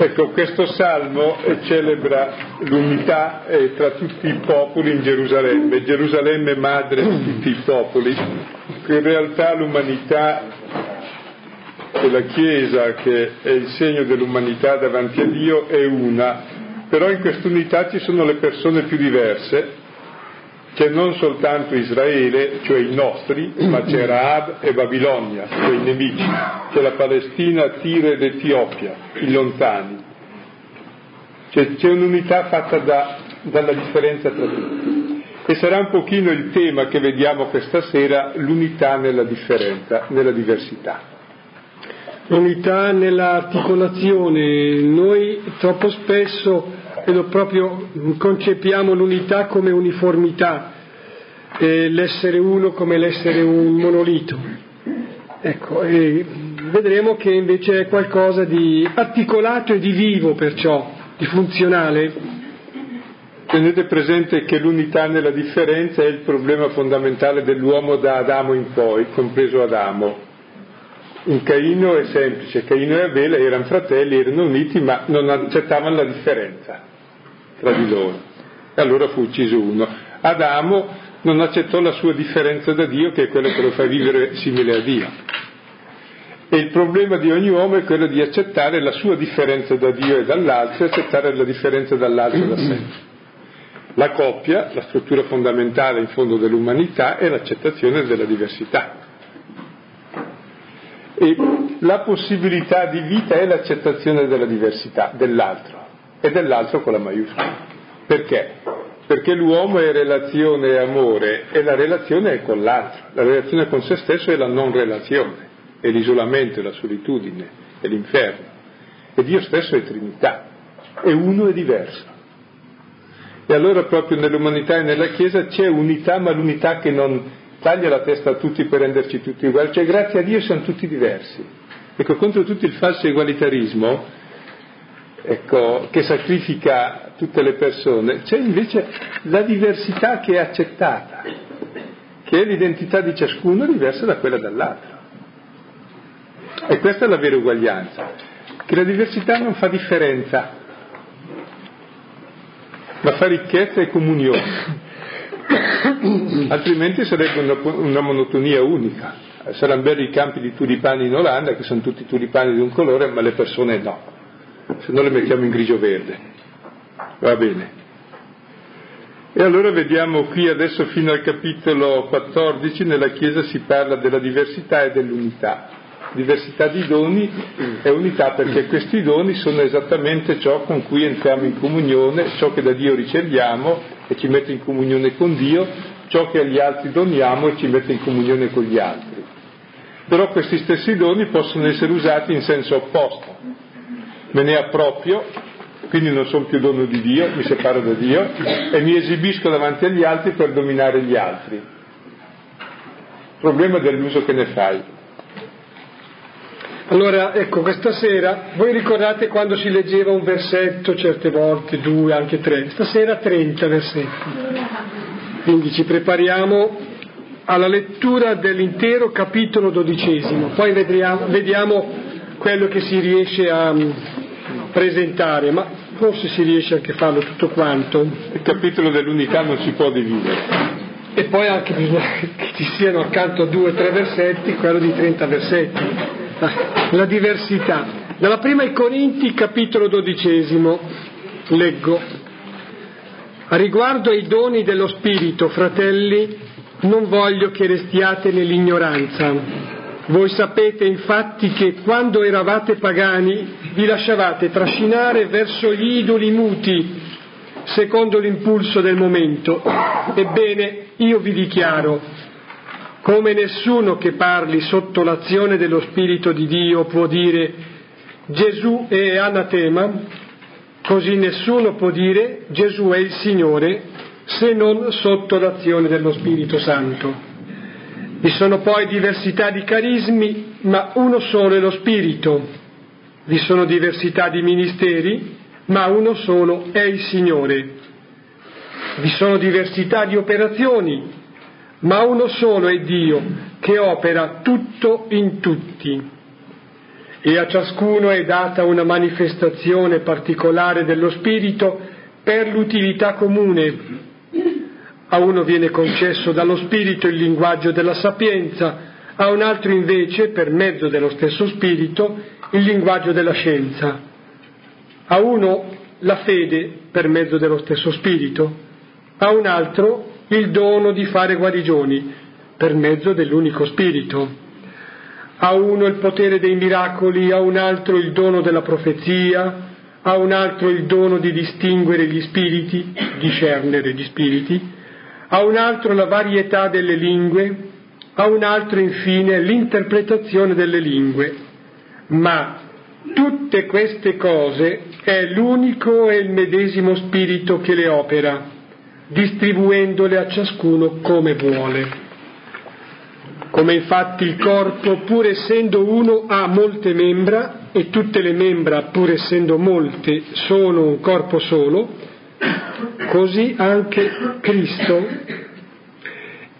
Ecco, questo salmo celebra l'unità eh, tra tutti i popoli in Gerusalemme, Gerusalemme madre di tutti i popoli, in realtà l'umanità e la Chiesa, che è il segno dell'umanità davanti a Dio, è una, però in quest'unità ci sono le persone più diverse, c'è non soltanto Israele, cioè i nostri, ma c'è Raab e Babilonia, cioè i nemici, c'è la Palestina, Tiro ed Etiopia, i lontani. Cioè, c'è un'unità fatta da, dalla differenza tra tutti. E sarà un pochino il tema che vediamo questa sera, l'unità nella differenza, nella diversità. L'unità nell'articolazione. Noi troppo spesso credo proprio concepiamo l'unità come uniformità, e l'essere uno come l'essere un monolito. Ecco, vedremo che invece è qualcosa di articolato e di vivo perciò, di funzionale. Tenete presente che l'unità nella differenza è il problema fondamentale dell'uomo da Adamo in poi, compreso Adamo. In Caino è semplice, Caino e Abele erano fratelli, erano uniti, ma non accettavano la differenza tra di loro. E allora fu ucciso uno. Adamo non accettò la sua differenza da Dio, che è quella che lo fa vivere simile a Dio. E il problema di ogni uomo è quello di accettare la sua differenza da Dio e dall'altro e accettare la differenza dall'altro da sé. La coppia, la struttura fondamentale in fondo dell'umanità, è l'accettazione della diversità. E la possibilità di vita è l'accettazione della diversità dell'altro e dell'altro con la maiuscola. Perché? Perché l'uomo è relazione e amore e la relazione è con l'altro, la relazione con se stesso è la non relazione, è l'isolamento, è la solitudine, è l'inferno. E Dio stesso è Trinità, e uno è diverso. E allora proprio nell'umanità e nella Chiesa c'è unità, ma l'unità che non taglia la testa a tutti per renderci tutti uguali, cioè grazie a Dio siamo tutti diversi. Ecco, contro tutto il falso egualitarismo, ecco, che sacrifica tutte le persone, c'è invece la diversità che è accettata, che è l'identità di ciascuno diversa da quella dell'altro. E questa è la vera uguaglianza, che la diversità non fa differenza, ma fa ricchezza e comunione. Altrimenti sarebbe una, una monotonia unica. Saranno belli i campi di tulipani in Olanda, che sono tutti tulipani di un colore, ma le persone no se no le mettiamo in grigio-verde. Va bene. E allora vediamo qui adesso fino al capitolo 14 nella Chiesa si parla della diversità e dell'unità. Diversità di doni e unità perché questi doni sono esattamente ciò con cui entriamo in comunione, ciò che da Dio riceviamo e ci mette in comunione con Dio, ciò che agli altri doniamo e ci mette in comunione con gli altri. Però questi stessi doni possono essere usati in senso opposto me ne approprio, quindi non sono più dono di Dio, mi separo da Dio e mi esibisco davanti agli altri per dominare gli altri. Problema dell'uso che ne fai. Allora, ecco, questa sera, voi ricordate quando si leggeva un versetto certe volte, due, anche tre, stasera 30 versetti. Quindi ci prepariamo alla lettura dell'intero capitolo dodicesimo, poi vedriamo, vediamo quello che si riesce a, presentare, ma forse si riesce anche a farlo tutto quanto. Il capitolo dell'unità non si può dividere. E poi anche bisogna che ci siano accanto a due o tre versetti, quello di 30 versetti. La diversità. Dalla prima ai Corinti, capitolo dodicesimo, leggo. A riguardo ai doni dello Spirito, fratelli, non voglio che restiate nell'ignoranza voi sapete infatti che quando eravate pagani vi lasciavate trascinare verso gli idoli muti, secondo l'impulso del momento. Ebbene, io vi dichiaro, come nessuno che parli sotto l'azione dello Spirito di Dio può dire Gesù è anatema, così nessuno può dire Gesù è il Signore se non sotto l'azione dello Spirito Santo. Vi sono poi diversità di carismi, ma uno solo è lo Spirito. Vi sono diversità di ministeri, ma uno solo è il Signore. Vi sono diversità di operazioni, ma uno solo è Dio che opera tutto in tutti. e a ciascuno è data una manifestazione particolare dello Spirito per l'utilità comune. A uno viene concesso dallo Spirito il linguaggio della sapienza, a un altro invece, per mezzo dello stesso Spirito, il linguaggio della scienza. A uno la fede per mezzo dello stesso Spirito, a un altro il dono di fare guarigioni per mezzo dell'unico Spirito a uno il potere dei miracoli, a un altro il dono della profezia, a un altro il dono di distinguere gli spiriti, discernere gli spiriti, a un altro la varietà delle lingue, a un altro infine l'interpretazione delle lingue. Ma tutte queste cose è l'unico e il medesimo spirito che le opera, distribuendole a ciascuno come vuole come infatti il corpo, pur essendo uno, ha molte membra e tutte le membra, pur essendo molte, sono un corpo solo, così anche Cristo.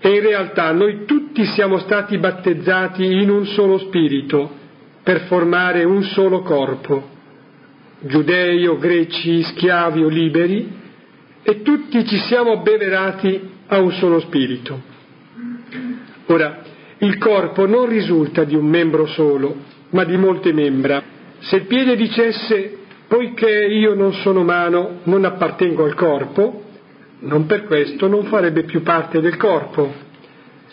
E in realtà noi tutti siamo stati battezzati in un solo spirito per formare un solo corpo, giudei o greci, schiavi o liberi, e tutti ci siamo abbeverati a un solo spirito. Ora, il corpo non risulta di un membro solo, ma di molte membra. Se il piede dicesse poiché io non sono mano, non appartengo al corpo, non per questo non farebbe più parte del corpo.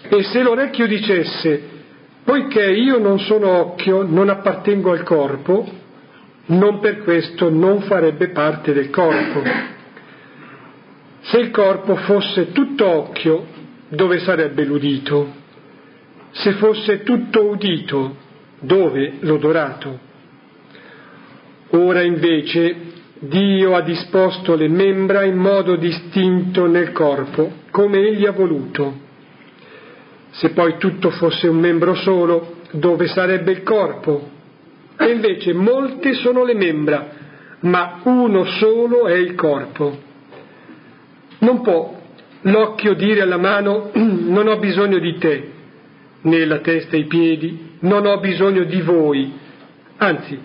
E se l'orecchio dicesse poiché io non sono occhio, non appartengo al corpo, non per questo non farebbe parte del corpo. Se il corpo fosse tutto occhio, dove sarebbe l'udito? se fosse tutto udito, dove l'odorato? Ora invece Dio ha disposto le membra in modo distinto nel corpo, come Egli ha voluto. Se poi tutto fosse un membro solo, dove sarebbe il corpo? E invece molte sono le membra, ma uno solo è il corpo. Non può l'occhio dire alla mano non ho bisogno di te, né la testa e i piedi, non ho bisogno di voi. Anzi,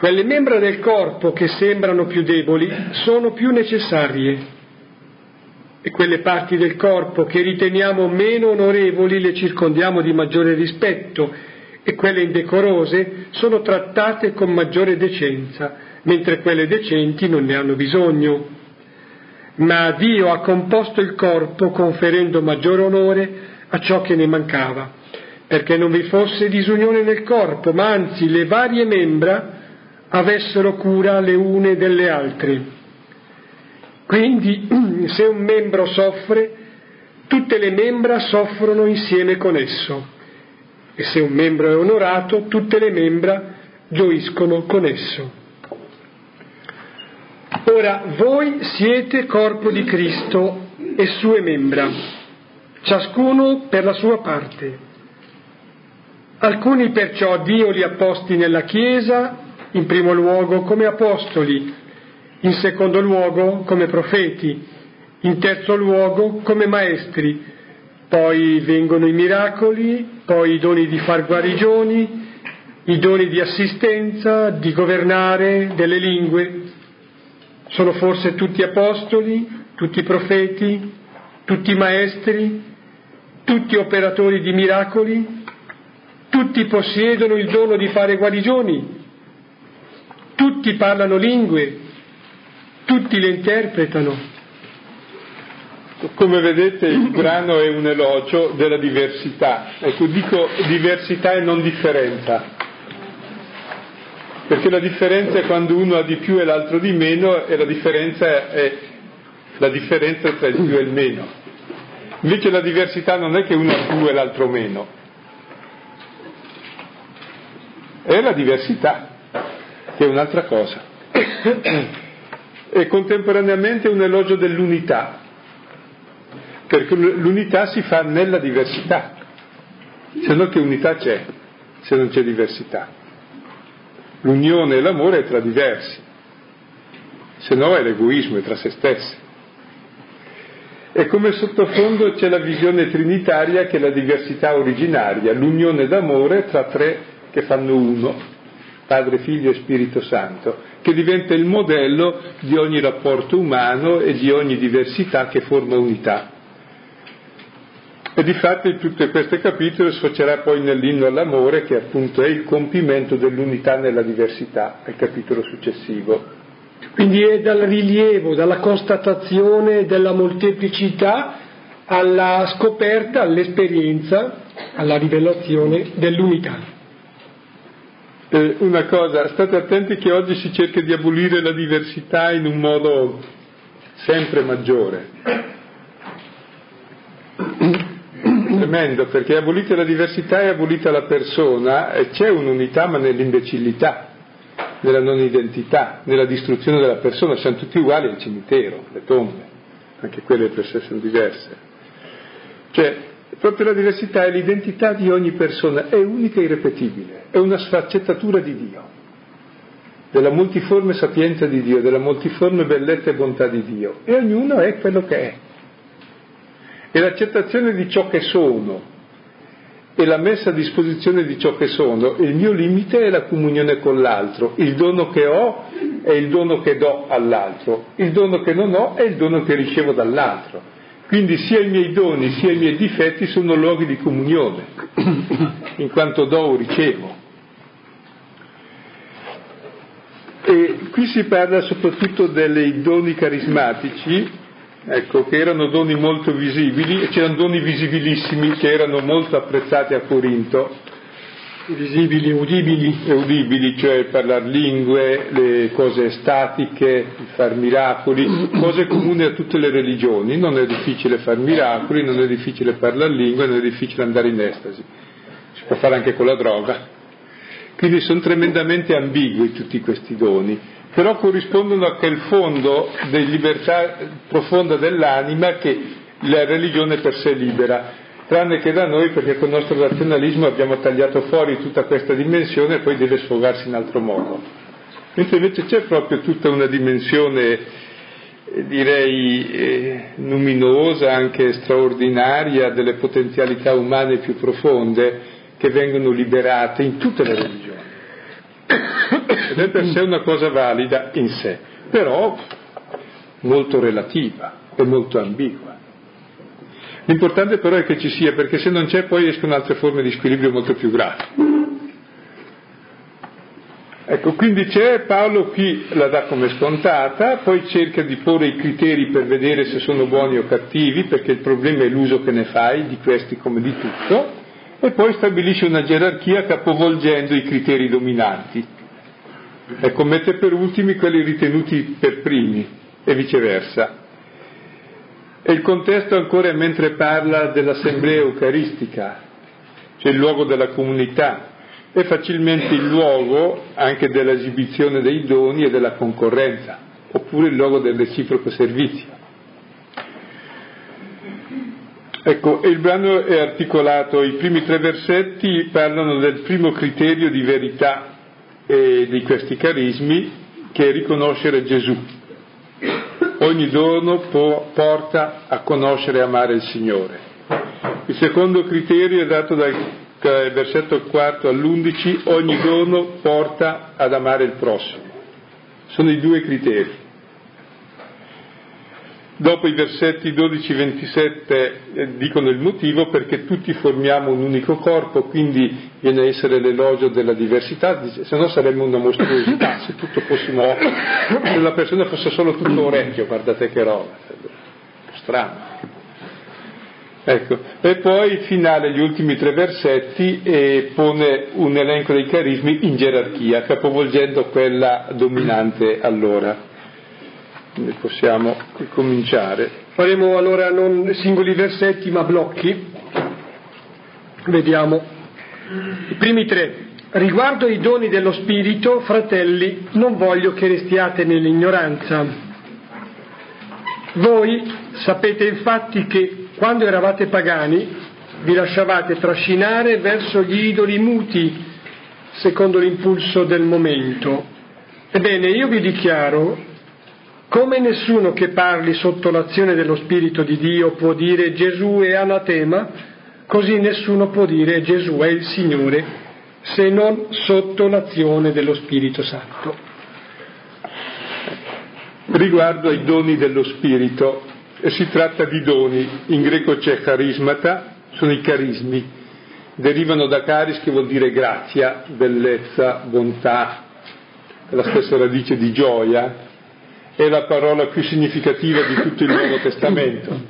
quelle membra del corpo che sembrano più deboli sono più necessarie e quelle parti del corpo che riteniamo meno onorevoli le circondiamo di maggiore rispetto e quelle indecorose sono trattate con maggiore decenza, mentre quelle decenti non ne hanno bisogno. Ma Dio ha composto il corpo conferendo maggiore onore a ciò che ne mancava perché non vi fosse disunione nel corpo, ma anzi le varie membra avessero cura le une delle altre. Quindi se un membro soffre, tutte le membra soffrono insieme con esso, e se un membro è onorato, tutte le membra gioiscono con esso. Ora voi siete corpo di Cristo e sue membra, ciascuno per la sua parte. Alcuni perciò Dio li ha posti nella Chiesa, in primo luogo come apostoli, in secondo luogo come profeti, in terzo luogo come maestri, poi vengono i miracoli, poi i doni di far guarigioni, i doni di assistenza, di governare, delle lingue. Sono forse tutti apostoli, tutti profeti, tutti maestri, tutti operatori di miracoli? tutti possiedono il dono di fare guarigioni, tutti parlano lingue, tutti le interpretano. Come vedete il brano è un elogio della diversità, ecco dico diversità e non differenza, perché la differenza è quando uno ha di più e l'altro di meno e la differenza è la differenza tra il più e il meno. Invece la diversità non è che uno ha più e l'altro meno, è la diversità, che è un'altra cosa. e contemporaneamente un elogio dell'unità, perché l'unità si fa nella diversità, se no che unità c'è, se non c'è diversità. L'unione e l'amore è tra diversi, se no è l'egoismo, è tra se stessi. E come sottofondo c'è la visione trinitaria che è la diversità originaria, l'unione d'amore tra tre che fanno uno, Padre, Figlio e Spirito Santo, che diventa il modello di ogni rapporto umano e di ogni diversità che forma unità. E di fatto in tutte queste capitoli sfocerà poi nell'inno all'amore, che appunto è il compimento dell'unità nella diversità, al capitolo successivo. Quindi è dal rilievo, dalla constatazione della molteplicità alla scoperta, all'esperienza, alla rivelazione dell'unità. Eh, una cosa, state attenti che oggi si cerca di abolire la diversità in un modo sempre maggiore. Tremendo, perché abolite la diversità e abolita la persona e c'è un'unità ma nell'imbecillità nella non identità, nella distruzione della persona, siamo tutti uguali al cimitero, le tombe, anche quelle per sé sono diverse. Cioè, proprio la diversità è l'identità di ogni persona, è unica e irrepetibile, è una sfaccettatura di Dio, della multiforme sapienza di Dio, della multiforme bellezza e bontà di Dio, e ognuno è quello che è. E l'accettazione di ciò che sono, e la messa a disposizione di ciò che sono. Il mio limite è la comunione con l'altro, il dono che ho è il dono che do all'altro, il dono che non ho è il dono che ricevo dall'altro. Quindi sia i miei doni sia i miei difetti sono luoghi di comunione, in quanto do o ricevo. E qui si parla soprattutto dei doni carismatici ecco, che erano doni molto visibili c'erano doni visibilissimi che erano molto apprezzati a Corinto. Visibili, udibili. E udibili, cioè parlare lingue, le cose statiche, far miracoli, cose comuni a tutte le religioni. Non è difficile far miracoli, non è difficile parlare lingue, non è difficile andare in estasi. Si può fare anche con la droga. Quindi sono tremendamente ambigui tutti questi doni però corrispondono a quel fondo di libertà profonda dell'anima che la religione per sé libera, tranne che da noi perché con il nostro razionalismo abbiamo tagliato fuori tutta questa dimensione e poi deve sfogarsi in altro modo. Mentre invece c'è proprio tutta una dimensione, eh, direi, eh, luminosa, anche straordinaria, delle potenzialità umane più profonde che vengono liberate in tutte le religioni ed è per sé una cosa valida in sé, però molto relativa e molto ambigua. L'importante però è che ci sia, perché se non c'è poi escono altre forme di squilibrio molto più gravi. Ecco, quindi c'è, Paolo qui la dà come scontata, poi cerca di porre i criteri per vedere se sono buoni o cattivi, perché il problema è l'uso che ne fai di questi come di tutto, e poi stabilisce una gerarchia capovolgendo i criteri dominanti e commette per ultimi quelli ritenuti per primi e viceversa. E il contesto ancora è mentre parla dell'assemblea eucaristica, cioè il luogo della comunità, è facilmente il luogo anche dell'esibizione dei doni e della concorrenza, oppure il luogo del reciproco servizio. Ecco, il brano è articolato, i primi tre versetti parlano del primo criterio di verità eh, di questi carismi, che è riconoscere Gesù. Ogni dono può, porta a conoscere e amare il Signore. Il secondo criterio è dato dal versetto 4 all'11, ogni dono porta ad amare il prossimo. Sono i due criteri. Dopo i versetti 12-27 eh, dicono il motivo perché tutti formiamo un unico corpo, quindi viene a essere l'elogio della diversità, se no saremmo una mostruosità, se tutto fossimo occhi, se la persona fosse solo tutto orecchio, guardate che roba, strano. Ecco. E poi finale, gli ultimi tre versetti, e pone un elenco dei carismi in gerarchia, capovolgendo quella dominante allora. Quindi possiamo cominciare. Faremo allora non singoli versetti ma blocchi. Vediamo. I primi tre. Riguardo i doni dello Spirito, fratelli, non voglio che restiate nell'ignoranza. Voi sapete infatti che quando eravate pagani vi lasciavate trascinare verso gli idoli muti, secondo l'impulso del momento. Ebbene, io vi dichiaro come nessuno che parli sotto l'azione dello Spirito di Dio può dire Gesù è anatema, così nessuno può dire Gesù è il Signore se non sotto l'azione dello Spirito Santo. Riguardo ai doni dello Spirito, si tratta di doni, in greco c'è carismata, sono i carismi, derivano da caris che vuol dire grazia, bellezza, bontà, la stessa radice di gioia, è la parola più significativa di tutto il Nuovo Testamento,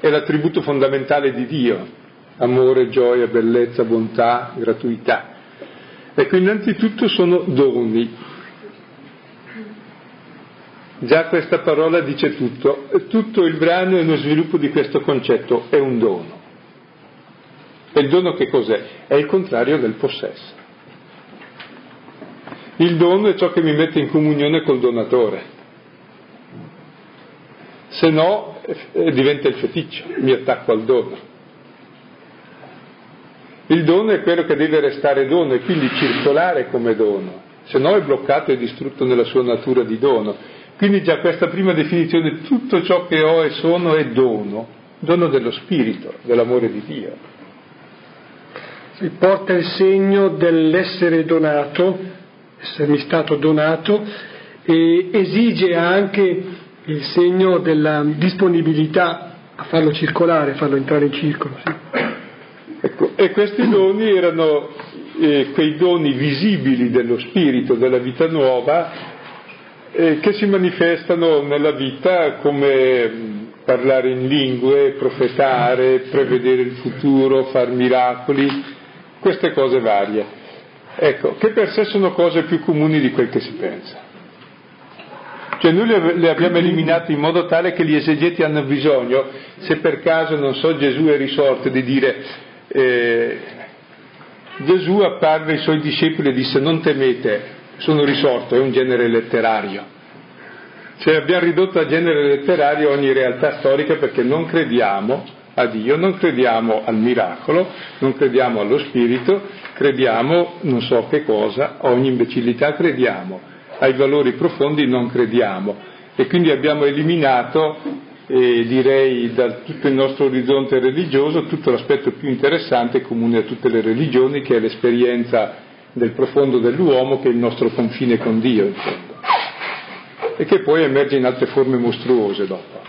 è l'attributo fondamentale di Dio, amore, gioia, bellezza, bontà, gratuità. Ecco, innanzitutto sono doni. Già questa parola dice tutto, tutto il brano è uno sviluppo di questo concetto, è un dono. E il dono che cos'è? È il contrario del possesso. Il dono è ciò che mi mette in comunione col donatore se no eh, diventa il feticcio, mi attacco al dono. Il dono è quello che deve restare dono e quindi circolare come dono, se no è bloccato e distrutto nella sua natura di dono. Quindi già questa prima definizione, tutto ciò che ho e sono è dono, dono dello Spirito, dell'amore di Dio. Si porta il segno dell'essere donato, essermi stato donato, e esige anche il segno della disponibilità a farlo circolare, a farlo entrare in circolo. Sì. Ecco, e questi doni erano eh, quei doni visibili dello spirito, della vita nuova, eh, che si manifestano nella vita come mm, parlare in lingue, profetare, prevedere il futuro, far miracoli, queste cose varie. Ecco, che per sé sono cose più comuni di quel che si pensa. Cioè noi le abbiamo eliminate in modo tale che gli esegeti hanno bisogno, se per caso, non so, Gesù è risorto, di dire, eh, Gesù apparve ai suoi discepoli e disse non temete, sono risorto, è un genere letterario. Cioè abbiamo ridotto a genere letterario ogni realtà storica perché non crediamo a Dio, non crediamo al miracolo, non crediamo allo Spirito, crediamo non so che cosa, ogni imbecillità crediamo ai valori profondi non crediamo e quindi abbiamo eliminato, eh, direi, da tutto il nostro orizzonte religioso tutto l'aspetto più interessante comune a tutte le religioni, che è l'esperienza del profondo dell'uomo, che è il nostro confine con Dio, in fondo, e che poi emerge in altre forme mostruose dopo,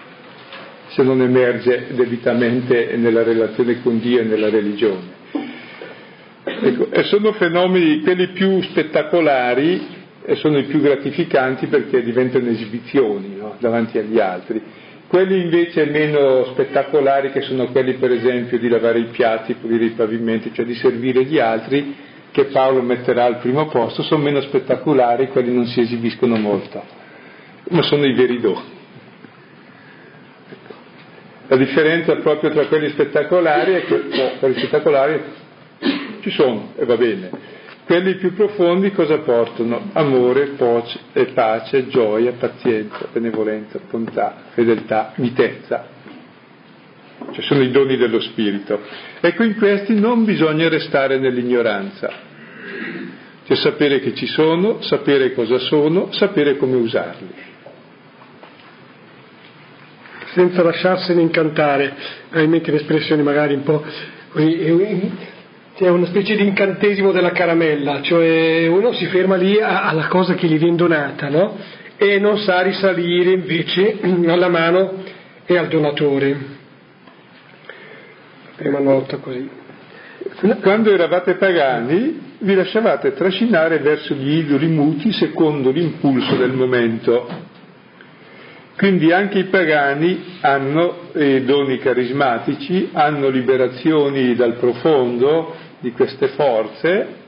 se non emerge debitamente nella relazione con Dio e nella religione. Ecco, e sono fenomeni, quelli più spettacolari, e sono i più gratificanti perché diventano esibizioni no? davanti agli altri. Quelli invece meno spettacolari, che sono quelli per esempio di lavare i piatti, pulire i pavimenti, cioè di servire gli altri, che Paolo metterà al primo posto, sono meno spettacolari, quelli non si esibiscono molto, ma sono i veri doni. La differenza proprio tra quelli spettacolari è che quelli spettacolari ci sono e va bene, quelli più profondi cosa portano? Amore, poce, pace, gioia, pazienza, benevolenza, bontà, fedeltà, mitezza. Cioè sono i doni dello Spirito. Ecco, in questi non bisogna restare nell'ignoranza. Cioè sapere che ci sono, sapere cosa sono, sapere come usarli. Senza lasciarsene incantare, hai in mente un'espressione magari un po' c'è una specie di incantesimo della caramella, cioè uno si ferma lì alla cosa che gli viene donata, no? E non sa risalire invece alla mano e al donatore. Prima nota così. Quando eravate pagani vi lasciavate trascinare verso gli idoli muti secondo l'impulso del momento. Quindi anche i pagani hanno eh, doni carismatici, hanno liberazioni dal profondo, di queste forze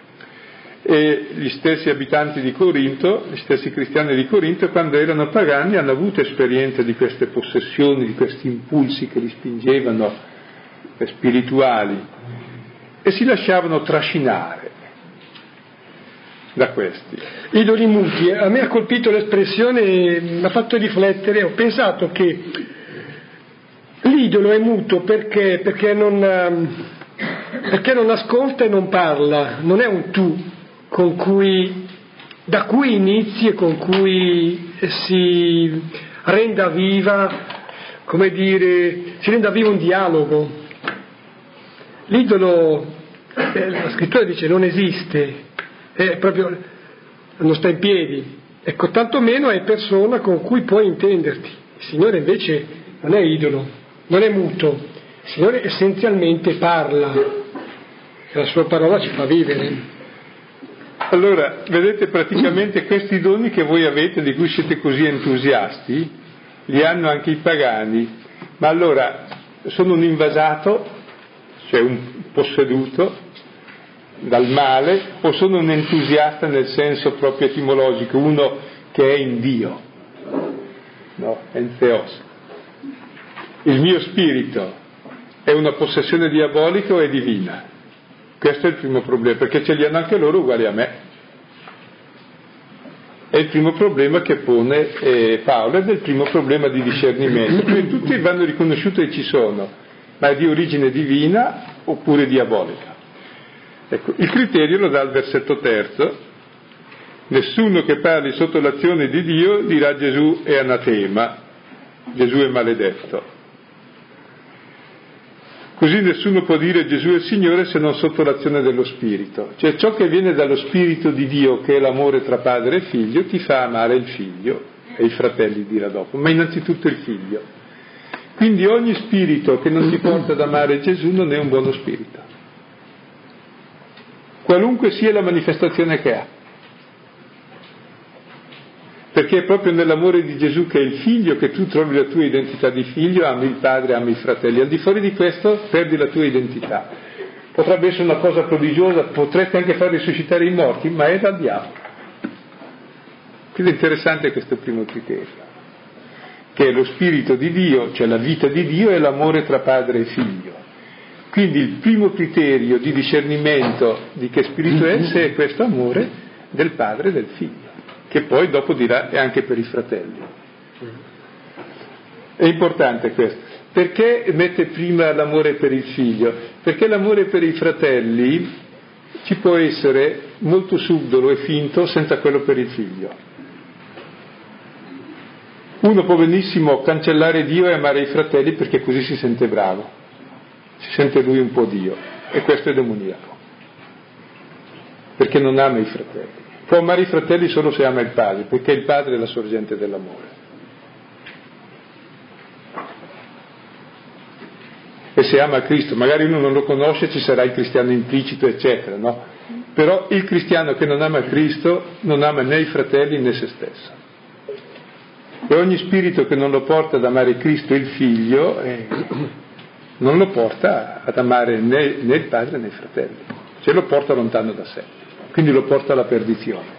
e gli stessi abitanti di Corinto, gli stessi cristiani di Corinto, quando erano pagani, hanno avuto esperienza di queste possessioni, di questi impulsi che li spingevano eh, spirituali e si lasciavano trascinare da questi. Idoli muti, a me ha colpito l'espressione, mi ha fatto riflettere, ho pensato che l'idolo è muto perché, perché non ehm, perché non ascolta e non parla, non è un tu cui, da cui inizi e con cui si renda viva, come dire, si renda viva un dialogo. L'idolo Eh, la scrittura dice non esiste, è proprio, non sta in piedi. Ecco, tantomeno è persona con cui puoi intenderti. Il Signore invece non è idolo, non è muto, il Signore essenzialmente parla la sua parola ci fa vivere. Allora, vedete praticamente questi doni che voi avete, di cui siete così entusiasti, li hanno anche i pagani, ma allora sono un invasato, cioè un posseduto dal male, o sono un entusiasta nel senso proprio etimologico, uno che è in Dio, no, è in Theos. Il mio spirito è una possessione diabolica o è divina? Questo è il primo problema, perché ce li hanno anche loro uguali a me. È il primo problema che pone eh, Paolo ed è il primo problema di discernimento. Quindi tutti vanno riconosciuti e ci sono, ma è di origine divina oppure diabolica. Ecco, il criterio lo dà il versetto terzo. Nessuno che parli sotto l'azione di Dio dirà Gesù è anatema, Gesù è maledetto. Così nessuno può dire Gesù è il Signore se non sotto l'azione dello Spirito. Cioè ciò che viene dallo Spirito di Dio, che è l'amore tra padre e figlio, ti fa amare il figlio e i fratelli dirà dopo, ma innanzitutto il figlio. Quindi ogni spirito che non ti porta ad amare Gesù non è un buono spirito. Qualunque sia la manifestazione che ha perché è proprio nell'amore di Gesù che è il figlio che tu trovi la tua identità di figlio, ami il padre, ami i fratelli. Al di fuori di questo perdi la tua identità. Potrebbe essere una cosa prodigiosa, potresti anche far risuscitare i morti, ma è dal diavolo. Quindi è interessante questo primo criterio, che è lo spirito di Dio, cioè la vita di Dio e l'amore tra padre e figlio. Quindi il primo criterio di discernimento di che spirito è se è questo amore del padre e del figlio che poi dopo dirà è anche per i fratelli. È importante questo. Perché mette prima l'amore per il figlio? Perché l'amore per i fratelli ci può essere molto subdolo e finto senza quello per il figlio. Uno può benissimo cancellare Dio e amare i fratelli perché così si sente bravo, si sente lui un po' Dio e questo è demoniaco, perché non ama i fratelli. Può amare i fratelli solo se ama il padre, perché il padre è la sorgente dell'amore. E se ama Cristo, magari uno non lo conosce, ci sarà il cristiano implicito, eccetera, no? Però il cristiano che non ama Cristo non ama né i fratelli né se stesso. E ogni spirito che non lo porta ad amare Cristo, il figlio, eh, non lo porta ad amare né, né il padre né i fratelli, ce lo porta lontano da sé quindi lo porta alla perdizione.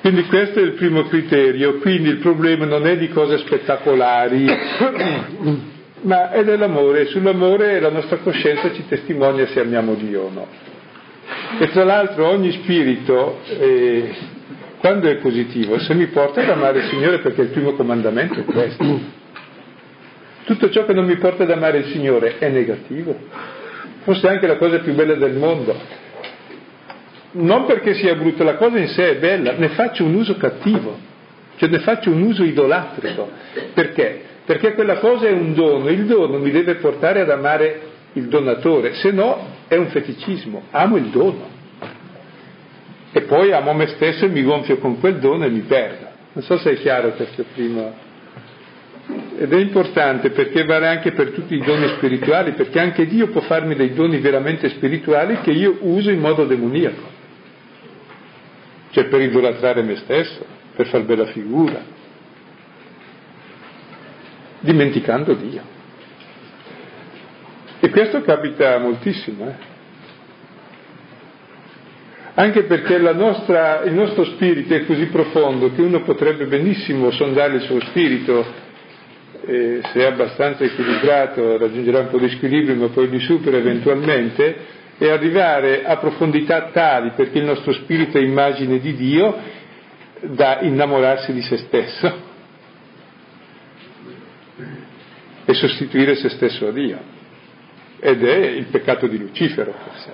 Quindi questo è il primo criterio, quindi il problema non è di cose spettacolari, ma è dell'amore, sull'amore la nostra coscienza ci testimonia se amiamo Dio o no. E tra l'altro ogni spirito, eh, quando è positivo, se mi porta ad amare il Signore perché il primo comandamento è questo. Tutto ciò che non mi porta ad amare il Signore è negativo. Forse anche la cosa più bella del mondo, non perché sia brutta, la cosa in sé è bella, ne faccio un uso cattivo, cioè ne faccio un uso idolatrico. Perché? Perché quella cosa è un dono, il dono mi deve portare ad amare il donatore, se no è un feticismo, amo il dono. E poi amo me stesso e mi gonfio con quel dono e mi perdo. Non so se è chiaro questo primo. Ed è importante perché vale anche per tutti i doni spirituali, perché anche Dio può farmi dei doni veramente spirituali che io uso in modo demoniaco cioè per idolatrare me stesso, per far bella figura, dimenticando Dio. E questo capita moltissimo, eh? anche perché nostra, il nostro spirito è così profondo che uno potrebbe benissimo sondare il suo spirito, eh, se è abbastanza equilibrato raggiungerà un po' di squilibrio ma poi li supera eventualmente, e arrivare a profondità tali perché il nostro spirito è immagine di Dio da innamorarsi di se stesso e sostituire se stesso a Dio. Ed è il peccato di Lucifero, forse,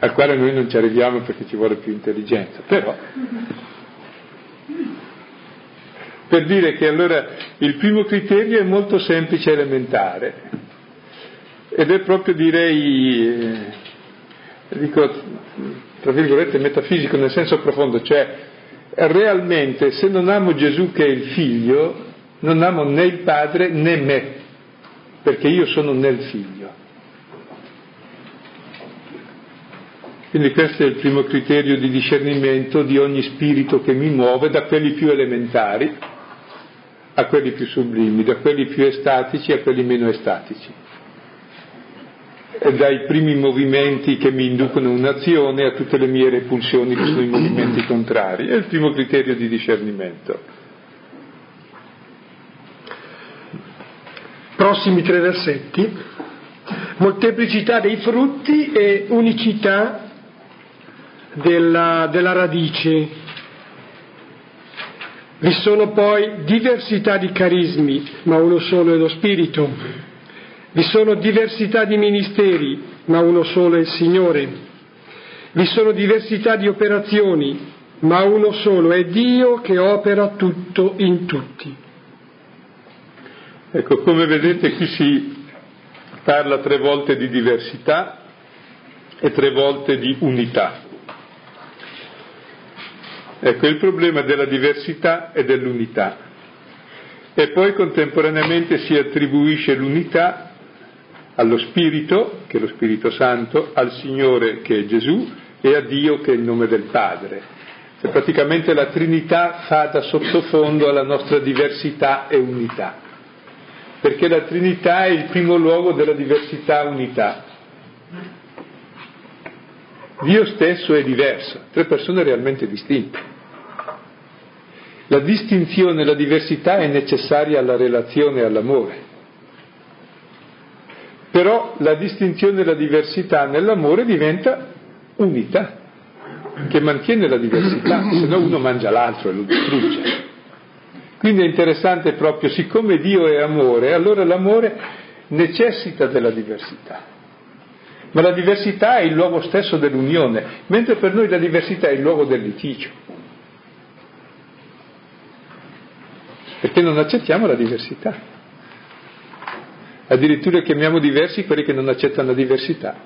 al quale noi non ci arriviamo perché ci vuole più intelligenza, però per dire che allora il primo criterio è molto semplice e elementare ed è proprio direi, dico tra virgolette metafisico nel senso profondo, cioè realmente se non amo Gesù che è il figlio, non amo né il padre né me, perché io sono nel figlio. Quindi questo è il primo criterio di discernimento di ogni spirito che mi muove, da quelli più elementari a quelli più sublimi, da quelli più estatici a quelli meno estatici. Dai primi movimenti che mi inducono un'azione a tutte le mie repulsioni che sono i movimenti contrari. È il primo criterio di discernimento. Prossimi tre versetti. Molteplicità dei frutti e unicità della, della radice. Vi sono poi diversità di carismi, ma uno solo è lo Spirito. Vi sono diversità di ministeri, ma uno solo è il Signore. Vi sono diversità di operazioni, ma uno solo è Dio che opera tutto in tutti. Ecco, come vedete qui si parla tre volte di diversità e tre volte di unità. Ecco, il problema della diversità e dell'unità. E poi contemporaneamente si attribuisce l'unità allo Spirito, che è lo Spirito Santo, al Signore, che è Gesù, e a Dio, che è il nome del Padre. Cioè, praticamente la Trinità fa da sottofondo alla nostra diversità e unità, perché la Trinità è il primo luogo della diversità e unità. Dio stesso è diverso, tre persone realmente distinte. La distinzione, la diversità è necessaria alla relazione e all'amore. Però la distinzione e la diversità nell'amore diventa unità, che mantiene la diversità, se no uno mangia l'altro e lo distrugge. Quindi è interessante proprio, siccome Dio è amore, allora l'amore necessita della diversità ma la diversità è il luogo stesso dell'unione, mentre per noi la diversità è il luogo del litigio. Perché non accettiamo la diversità. Addirittura chiamiamo diversi quelli che non accettano la diversità,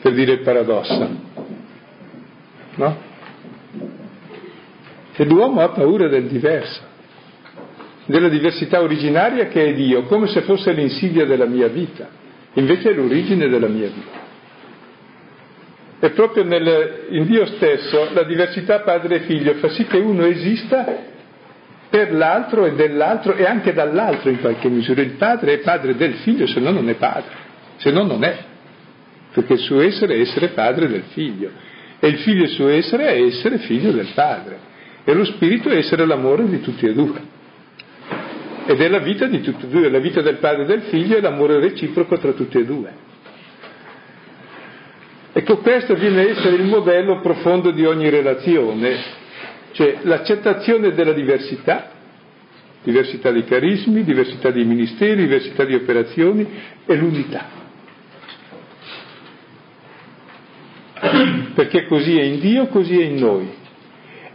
per dire il paradosso. No? E l'uomo ha paura del diverso, della diversità originaria che è Dio, come se fosse l'insidia della mia vita invece è l'origine della mia vita. E proprio nel, in Dio stesso la diversità padre e figlio fa sì che uno esista per l'altro e dell'altro e anche dall'altro in qualche misura. Il padre è padre del figlio, se no non è padre, se no non è, perché il suo essere è essere padre del figlio e il figlio il suo essere è essere figlio del padre e lo spirito è essere l'amore di tutti e due. Ed è la vita di tutti e due, la vita del padre e del figlio e l'amore reciproco tra tutti e due. Ecco, questo viene a essere il modello profondo di ogni relazione, cioè l'accettazione della diversità, diversità di carismi, diversità di ministeri, diversità di operazioni e l'unità. Perché così è in Dio, così è in noi.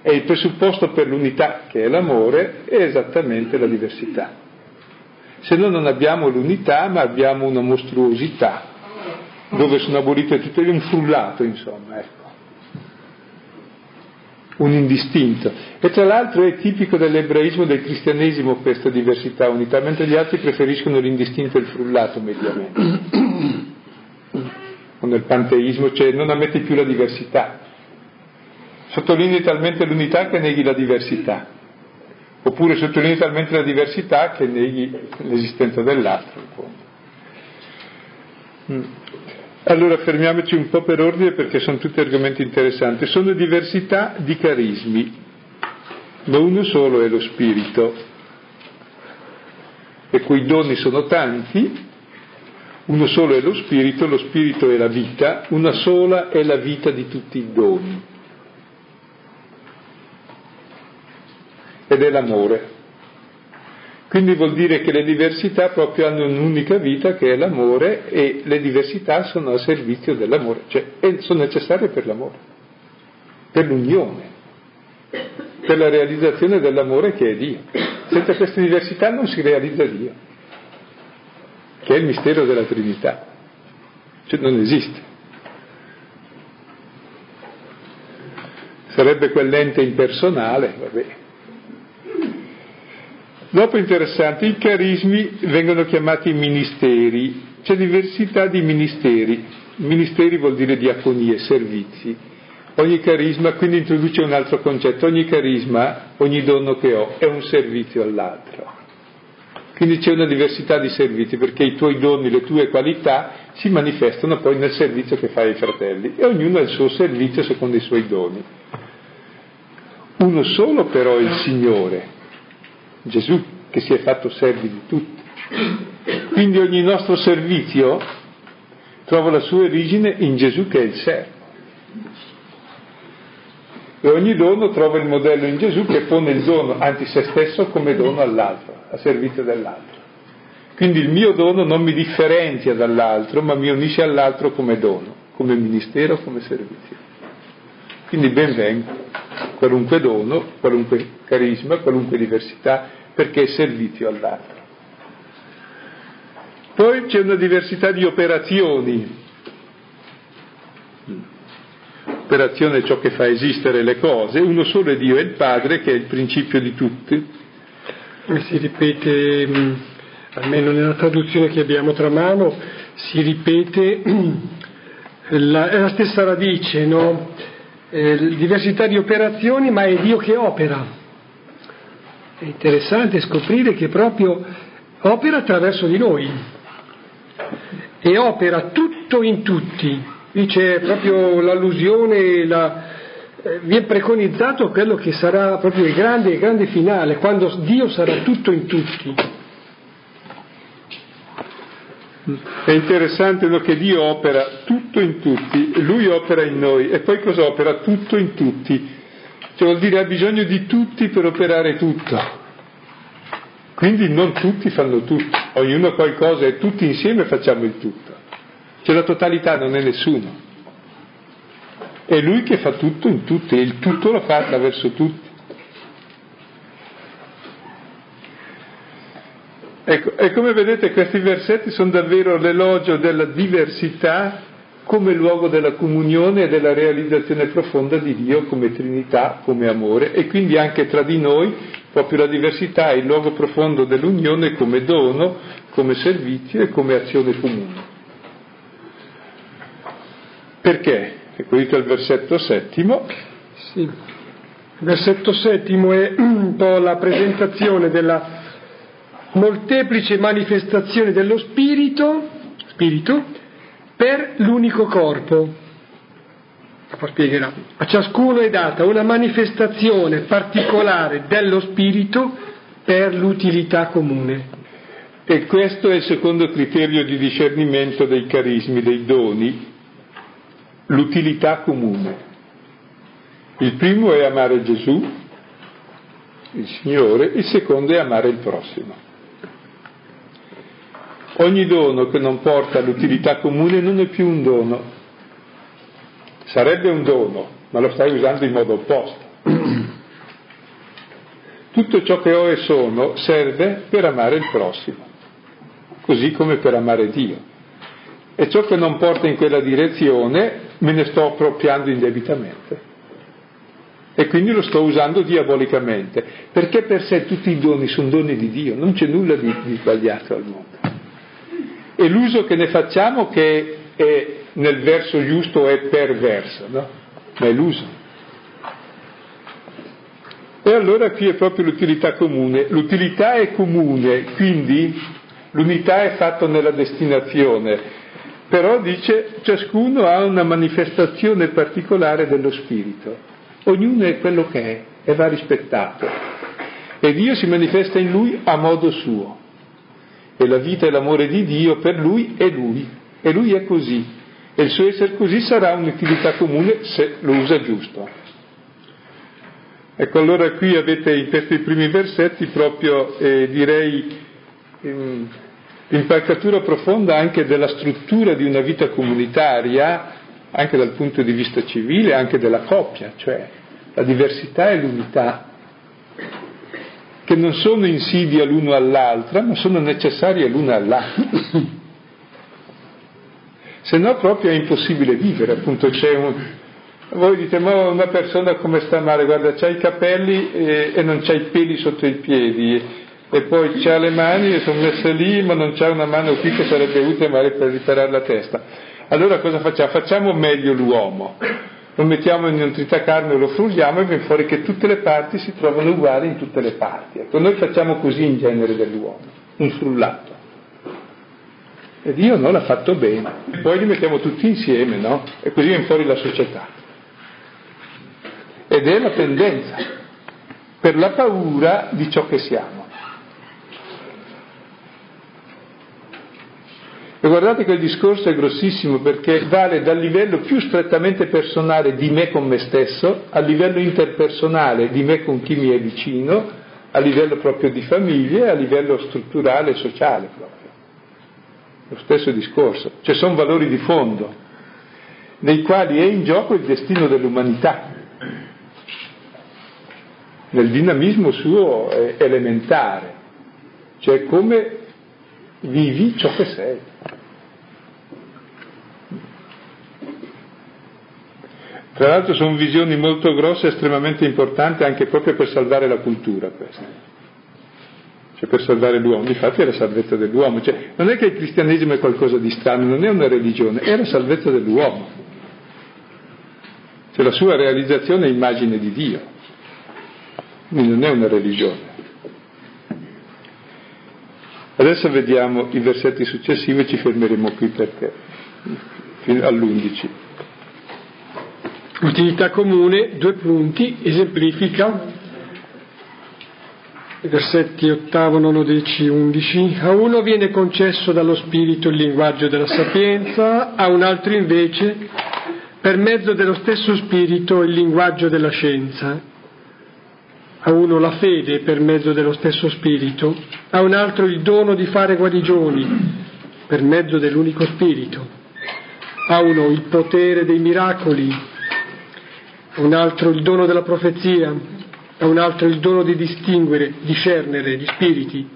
E il presupposto per l'unità, che è l'amore, è esattamente la diversità. Se no non abbiamo l'unità, ma abbiamo una mostruosità, dove sono abolite tutte le un frullato, insomma, ecco. Un indistinto. E tra l'altro è tipico dell'ebraismo e del cristianesimo questa diversità, unità, mentre gli altri preferiscono l'indistinto e il frullato mediamente. O nel panteismo, cioè non ammetti più la diversità sottolinei talmente l'unità che neghi la diversità, oppure sottolinei talmente la diversità che neghi l'esistenza dell'altro. Mm. Allora fermiamoci un po' per ordine perché sono tutti argomenti interessanti. Sono diversità di carismi, ma uno solo è lo spirito. E quei doni sono tanti, uno solo è lo spirito, lo spirito è la vita, una sola è la vita di tutti i doni. ed è l'amore. Quindi vuol dire che le diversità proprio hanno un'unica vita che è l'amore e le diversità sono a servizio dell'amore, cioè sono necessarie per l'amore, per l'unione, per la realizzazione dell'amore che è Dio. Senza queste diversità non si realizza Dio. che è il mistero della Trinità. Cioè non esiste. Sarebbe quell'ente impersonale, vabbè. Dopo interessante, i carismi vengono chiamati ministeri, c'è diversità di ministeri. Ministeri vuol dire diaconie, servizi. Ogni carisma, quindi introduce un altro concetto, ogni carisma, ogni dono che ho è un servizio all'altro. Quindi c'è una diversità di servizi perché i tuoi doni, le tue qualità si manifestano poi nel servizio che fai ai fratelli e ognuno ha il suo servizio secondo i suoi doni. Uno solo però è il Signore, Gesù, che si è fatto servi di tutti. Quindi ogni nostro servizio trova la sua origine in Gesù che è il servo. E ogni dono trova il modello in Gesù che pone il dono, anzi se stesso, come dono all'altro, a servizio dell'altro. Quindi il mio dono non mi differenzia dall'altro, ma mi unisce all'altro come dono, come ministero, come servizio. Quindi ben venga qualunque dono, qualunque carisma, qualunque diversità, perché è servizio all'altro. Poi c'è una diversità di operazioni. Operazione è ciò che fa esistere le cose, uno solo è Dio, è il Padre che è il principio di tutti. Si ripete, mm, almeno nella traduzione che abbiamo tra mano, si ripete la, è la stessa radice, no? Eh, diversità di operazioni, ma è Dio che opera. È interessante scoprire che proprio opera attraverso di noi e opera tutto in tutti. Qui c'è proprio l'allusione, la, eh, viene preconizzato quello che sarà proprio il grande, il grande finale, quando Dio sarà tutto in tutti. È interessante no, che Dio opera tutto in tutti, Lui opera in noi e poi cosa opera? Tutto in tutti. Cioè vuol dire ha bisogno di tutti per operare tutto. Quindi non tutti fanno tutto, ognuno qualcosa e tutti insieme facciamo il tutto. Cioè la totalità non è nessuno. È Lui che fa tutto in tutti e il tutto lo fa attraverso tutti. Ecco, e come vedete questi versetti sono davvero l'elogio della diversità come luogo della comunione e della realizzazione profonda di Dio come Trinità, come amore e quindi anche tra di noi proprio la diversità è il luogo profondo dell'unione come dono, come servizio e come azione comune. Perché? Ecco, dito il versetto settimo. Sì. Il versetto settimo è un po' la presentazione della molteplice manifestazione dello spirito, spirito per l'unico corpo. A ciascuno è data una manifestazione particolare dello spirito per l'utilità comune. E questo è il secondo criterio di discernimento dei carismi, dei doni, l'utilità comune. Il primo è amare Gesù, il Signore, il secondo è amare il prossimo. Ogni dono che non porta all'utilità comune non è più un dono. Sarebbe un dono, ma lo stai usando in modo opposto. Tutto ciò che ho e sono serve per amare il prossimo, così come per amare Dio. E ciò che non porta in quella direzione me ne sto appropriando indebitamente. E quindi lo sto usando diabolicamente, perché per sé tutti i doni sono doni di Dio, non c'è nulla di, di sbagliato al mondo e l'uso che ne facciamo che è, nel verso giusto è perverso, no? Ma è l'uso. E allora qui è proprio l'utilità comune. L'utilità è comune, quindi l'unità è fatta nella destinazione, però dice ciascuno ha una manifestazione particolare dello spirito, ognuno è quello che è e va rispettato. E Dio si manifesta in lui a modo suo e la vita e l'amore di Dio per lui è lui, e lui è così, e il suo essere così sarà un'utilità comune se lo usa giusto. Ecco, allora qui avete in questi primi versetti proprio, eh, direi, ehm, l'impalcatura profonda anche della struttura di una vita comunitaria, anche dal punto di vista civile, anche della coppia, cioè la diversità e l'unità che non sono insidia l'uno all'altra, ma sono necessarie l'una all'altra. Se no proprio è impossibile vivere, appunto c'è un... Voi dite, ma una persona come sta male, guarda, c'ha i capelli e, e non c'ha i peli sotto i piedi, e poi c'ha le mani e sono messe lì, ma non c'ha una mano qui che sarebbe utile magari per riparare la testa. Allora cosa facciamo? Facciamo meglio l'uomo, lo mettiamo in un tritacarne, lo frulliamo e viene fuori che tutte le parti si trovano uguali in tutte le parti. Ecco, noi facciamo così in genere dell'uomo, un frullato. E Dio non l'ha fatto bene. E poi li mettiamo tutti insieme, no? E così viene fuori la società. Ed è la tendenza, per la paura di ciò che siamo. E guardate che il discorso è grossissimo perché vale dal livello più strettamente personale di me con me stesso al livello interpersonale di me con chi mi è vicino, a livello proprio di famiglia e a livello strutturale e sociale proprio. Lo stesso discorso. Cioè sono valori di fondo nei quali è in gioco il destino dell'umanità, nel dinamismo suo elementare, cioè come vivi ciò che sei. Tra l'altro sono visioni molto grosse estremamente importanti anche proprio per salvare la cultura questa. Cioè per salvare l'uomo, difatti è la salvezza dell'uomo. Cioè, non è che il cristianesimo è qualcosa di strano, non è una religione, è la salvezza dell'uomo. Cioè la sua realizzazione è immagine di Dio. Quindi non è una religione. Adesso vediamo i versetti successivi e ci fermeremo qui perché fino all'11. Utilità comune, due punti, esemplifica, versetti ottavo, nono, deci, undici. A uno viene concesso dallo Spirito il linguaggio della sapienza, a un altro invece, per mezzo dello stesso Spirito, il linguaggio della scienza. A uno la fede per mezzo dello stesso Spirito, a un altro il dono di fare guarigioni per mezzo dell'unico Spirito, a uno il potere dei miracoli. A un altro il dono della profezia, a un altro il dono di distinguere, discernere gli spiriti,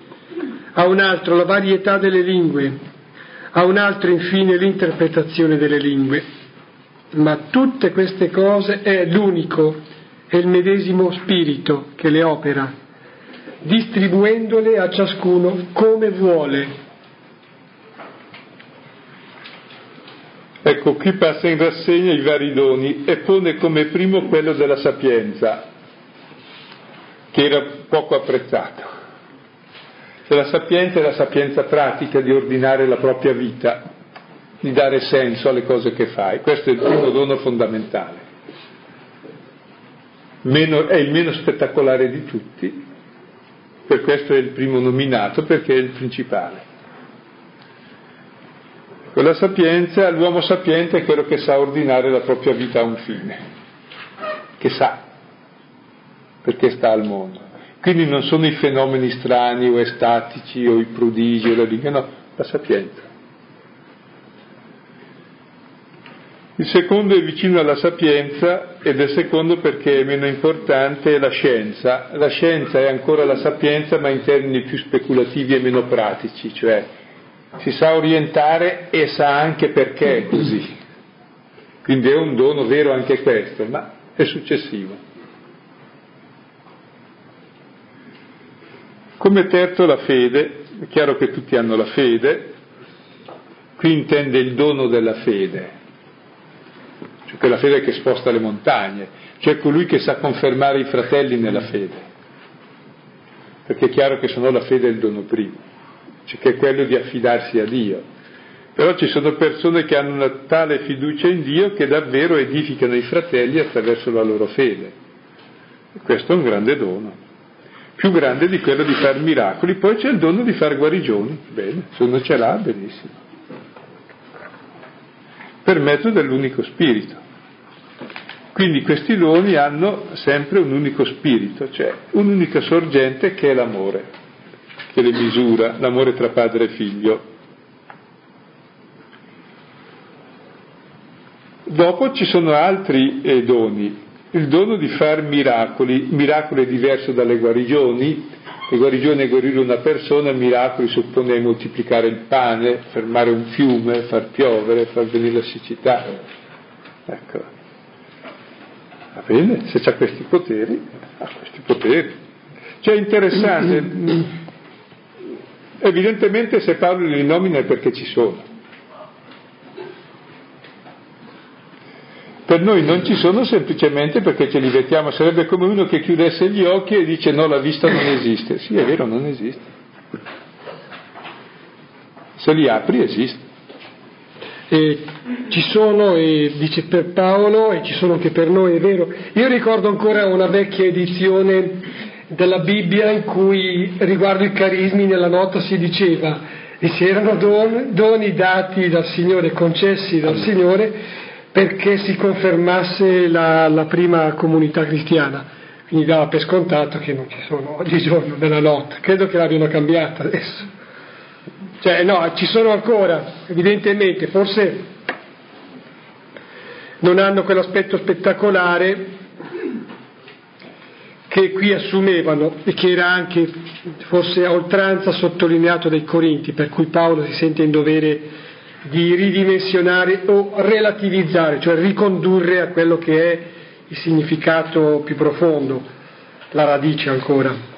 a un altro la varietà delle lingue, a un altro infine l'interpretazione delle lingue. Ma tutte queste cose è l'unico, è il medesimo spirito che le opera, distribuendole a ciascuno come vuole Ecco, qui passa in rassegna i vari doni e pone come primo quello della sapienza, che era poco apprezzato. Cioè la sapienza è la sapienza pratica di ordinare la propria vita, di dare senso alle cose che fai. Questo è il primo dono fondamentale. Meno, è il meno spettacolare di tutti, per questo è il primo nominato, perché è il principale. Quella sapienza, l'uomo sapiente è quello che sa ordinare la propria vita a un fine, che sa, perché sta al mondo. Quindi non sono i fenomeni strani o estatici o i prodigi o la linea, no, la sapienza. Il secondo è vicino alla sapienza ed è secondo perché è meno importante la scienza. La scienza è ancora la sapienza ma in termini più speculativi e meno pratici, cioè si sa orientare e sa anche perché è così. Quindi è un dono vero anche questo, ma è successivo. Come terzo la fede, è chiaro che tutti hanno la fede, qui intende il dono della fede, quella fede che sposta le montagne, cioè colui che sa confermare i fratelli nella fede, perché è chiaro che se no la fede è il dono primo cioè che è quello di affidarsi a Dio. Però ci sono persone che hanno una tale fiducia in Dio che davvero edificano i fratelli attraverso la loro fede. E questo è un grande dono, più grande di quello di fare miracoli. Poi c'è il dono di fare guarigioni, bene, se uno ce l'ha, benissimo. Per mezzo dell'unico spirito. Quindi questi doni hanno sempre un unico spirito, cioè un'unica sorgente che è l'amore che le misura, l'amore tra padre e figlio. Dopo ci sono altri eh, doni, il dono di fare miracoli, miracolo è diverso dalle guarigioni, Le guarigioni è guarire una persona, il miracolo suppone moltiplicare il pane, fermare un fiume, far piovere, far venire la siccità. Ecco. Va bene, se ha questi poteri, ha questi poteri. Cioè è interessante. Evidentemente se Paolo li nomina è perché ci sono. Per noi non ci sono semplicemente perché ce li vediamo, sarebbe come uno che chiudesse gli occhi e dice no, la vista non esiste. Sì, è vero, non esiste. Se li apri esiste. E ci sono, e dice per Paolo, e ci sono anche per noi, è vero. Io ricordo ancora una vecchia edizione della Bibbia in cui riguardo i carismi nella nota si diceva e se erano don, doni dati dal Signore, concessi dal Signore, perché si confermasse la, la prima comunità cristiana. Quindi dava per scontato che non ci sono oggigiorno nella lotta, credo che l'abbiano cambiata adesso. Cioè no, ci sono ancora, evidentemente, forse non hanno quell'aspetto spettacolare che qui assumevano e che era anche forse a oltranza sottolineato dai Corinti, per cui Paolo si sente in dovere di ridimensionare o relativizzare, cioè ricondurre a quello che è il significato più profondo, la radice ancora.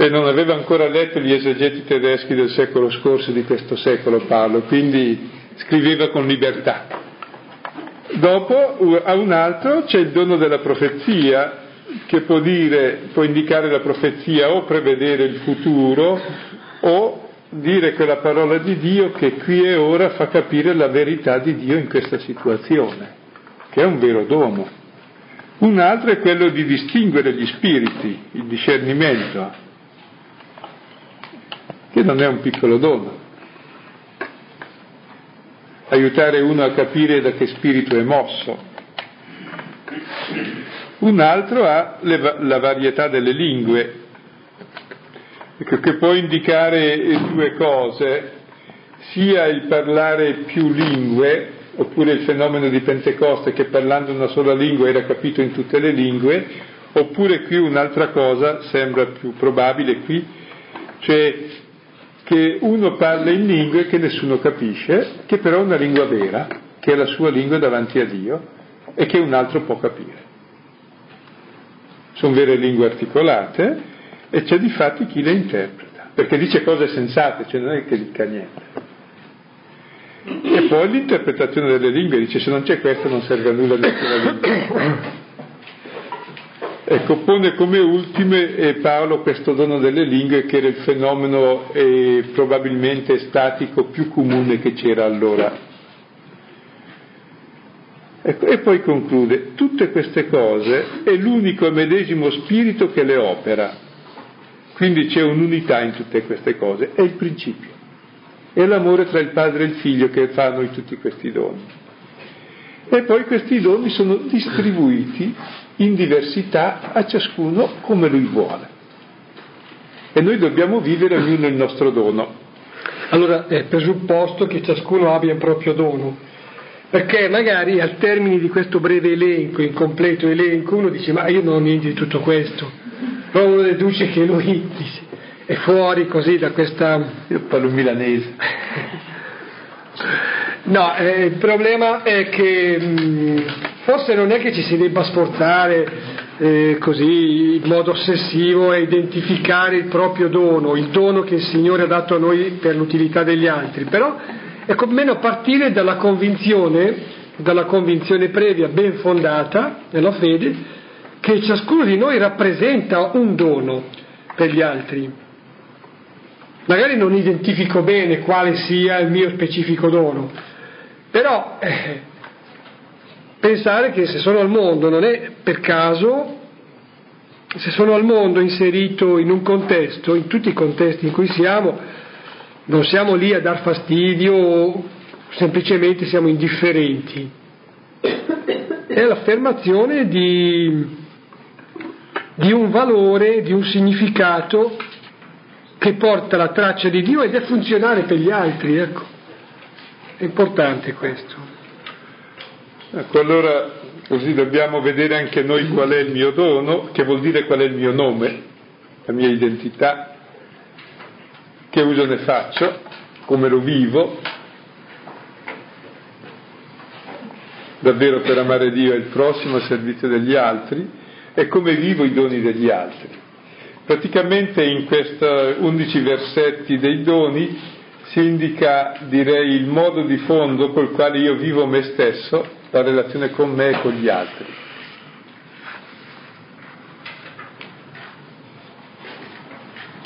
E non aveva ancora letto gli esegeti tedeschi del secolo scorso di questo secolo Paolo, quindi scriveva con libertà. Dopo a un altro c'è il dono della profezia che può dire, può indicare la profezia o prevedere il futuro o dire quella parola di Dio che qui e ora fa capire la verità di Dio in questa situazione, che è un vero dono. Un altro è quello di distinguere gli spiriti, il discernimento, che non è un piccolo dono. Aiutare uno a capire da che spirito è mosso. Un altro ha la varietà delle lingue, ecco, che può indicare due cose, sia il parlare più lingue, oppure il fenomeno di Pentecoste che parlando una sola lingua era capito in tutte le lingue, oppure qui un'altra cosa sembra più probabile qui, cioè che uno parla in lingue che nessuno capisce, che però è una lingua vera, che è la sua lingua davanti a Dio e che un altro può capire. Sono vere lingue articolate, e c'è di fatti chi le interpreta, perché dice cose sensate, cioè non è che dica niente. E poi l'interpretazione delle lingue dice se non c'è questo non serve a nulla nessuna lingua. Ecco, pone come ultime eh, Paolo questo dono delle lingue che era il fenomeno eh, probabilmente statico più comune che c'era allora. Ecco, e poi conclude, tutte queste cose è l'unico e medesimo spirito che le opera, quindi c'è un'unità in tutte queste cose, è il principio. È l'amore tra il padre e il figlio che fa a noi tutti questi doni. E poi questi doni sono distribuiti in diversità a ciascuno come lui vuole. E noi dobbiamo vivere ognuno il nostro dono. Allora è presupposto che ciascuno abbia il proprio dono, perché magari al termine di questo breve elenco, incompleto elenco, uno dice ma io non ho niente di tutto questo, poi uno deduce che lui è fuori così da questa... Io parlo milanese. No, eh, il problema è che mh, mm, forse non è che ci si debba sforzare eh, così in modo ossessivo a identificare il proprio dono, il dono che il Signore ha dato a noi per l'utilità degli altri, però è almeno partire dalla convinzione, dalla convinzione previa ben fondata nella fede, che ciascuno di noi rappresenta un dono per gli altri. Magari non identifico bene quale sia il mio specifico dono, però eh, pensare che se sono al mondo non è per caso, se sono al mondo inserito in un contesto, in tutti i contesti in cui siamo, non siamo lì a dar fastidio, semplicemente siamo indifferenti. È l'affermazione di di un valore, di un significato che porta la traccia di Dio ed è funzionale per gli altri, ecco. È importante questo. Ecco, allora Così dobbiamo vedere anche noi qual è il mio dono, che vuol dire qual è il mio nome, la mia identità, che uso ne faccio, come lo vivo, davvero per amare Dio e il prossimo a servizio degli altri e come vivo i doni degli altri. Praticamente in questi undici versetti dei doni si indica, direi, il modo di fondo col quale io vivo me stesso la relazione con me e con gli altri.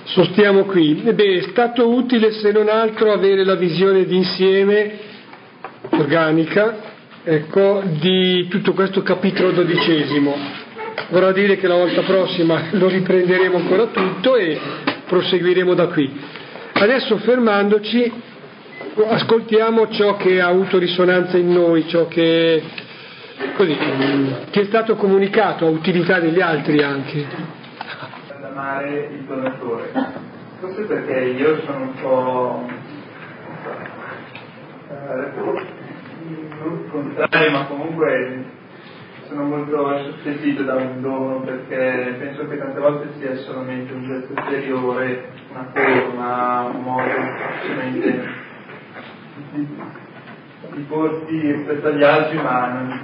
Sostiamo qui, e beh, è stato utile se non altro avere la visione d'insieme organica, ecco, di tutto questo capitolo dodicesimo. Vorrà dire che la volta prossima lo riprenderemo ancora tutto e proseguiremo da qui. Adesso fermandoci ascoltiamo ciò che ha avuto risonanza in noi, ciò che, così, che è stato comunicato a utilità degli altri anche. Amare il donatore, forse perché io sono un po' eh, non contrario, ma comunque sono molto assistito da un dono perché penso che tante volte sia solamente un gesto esteriore, una forma, un modo semplicemente di, di porti rispetto agli altri, ma non,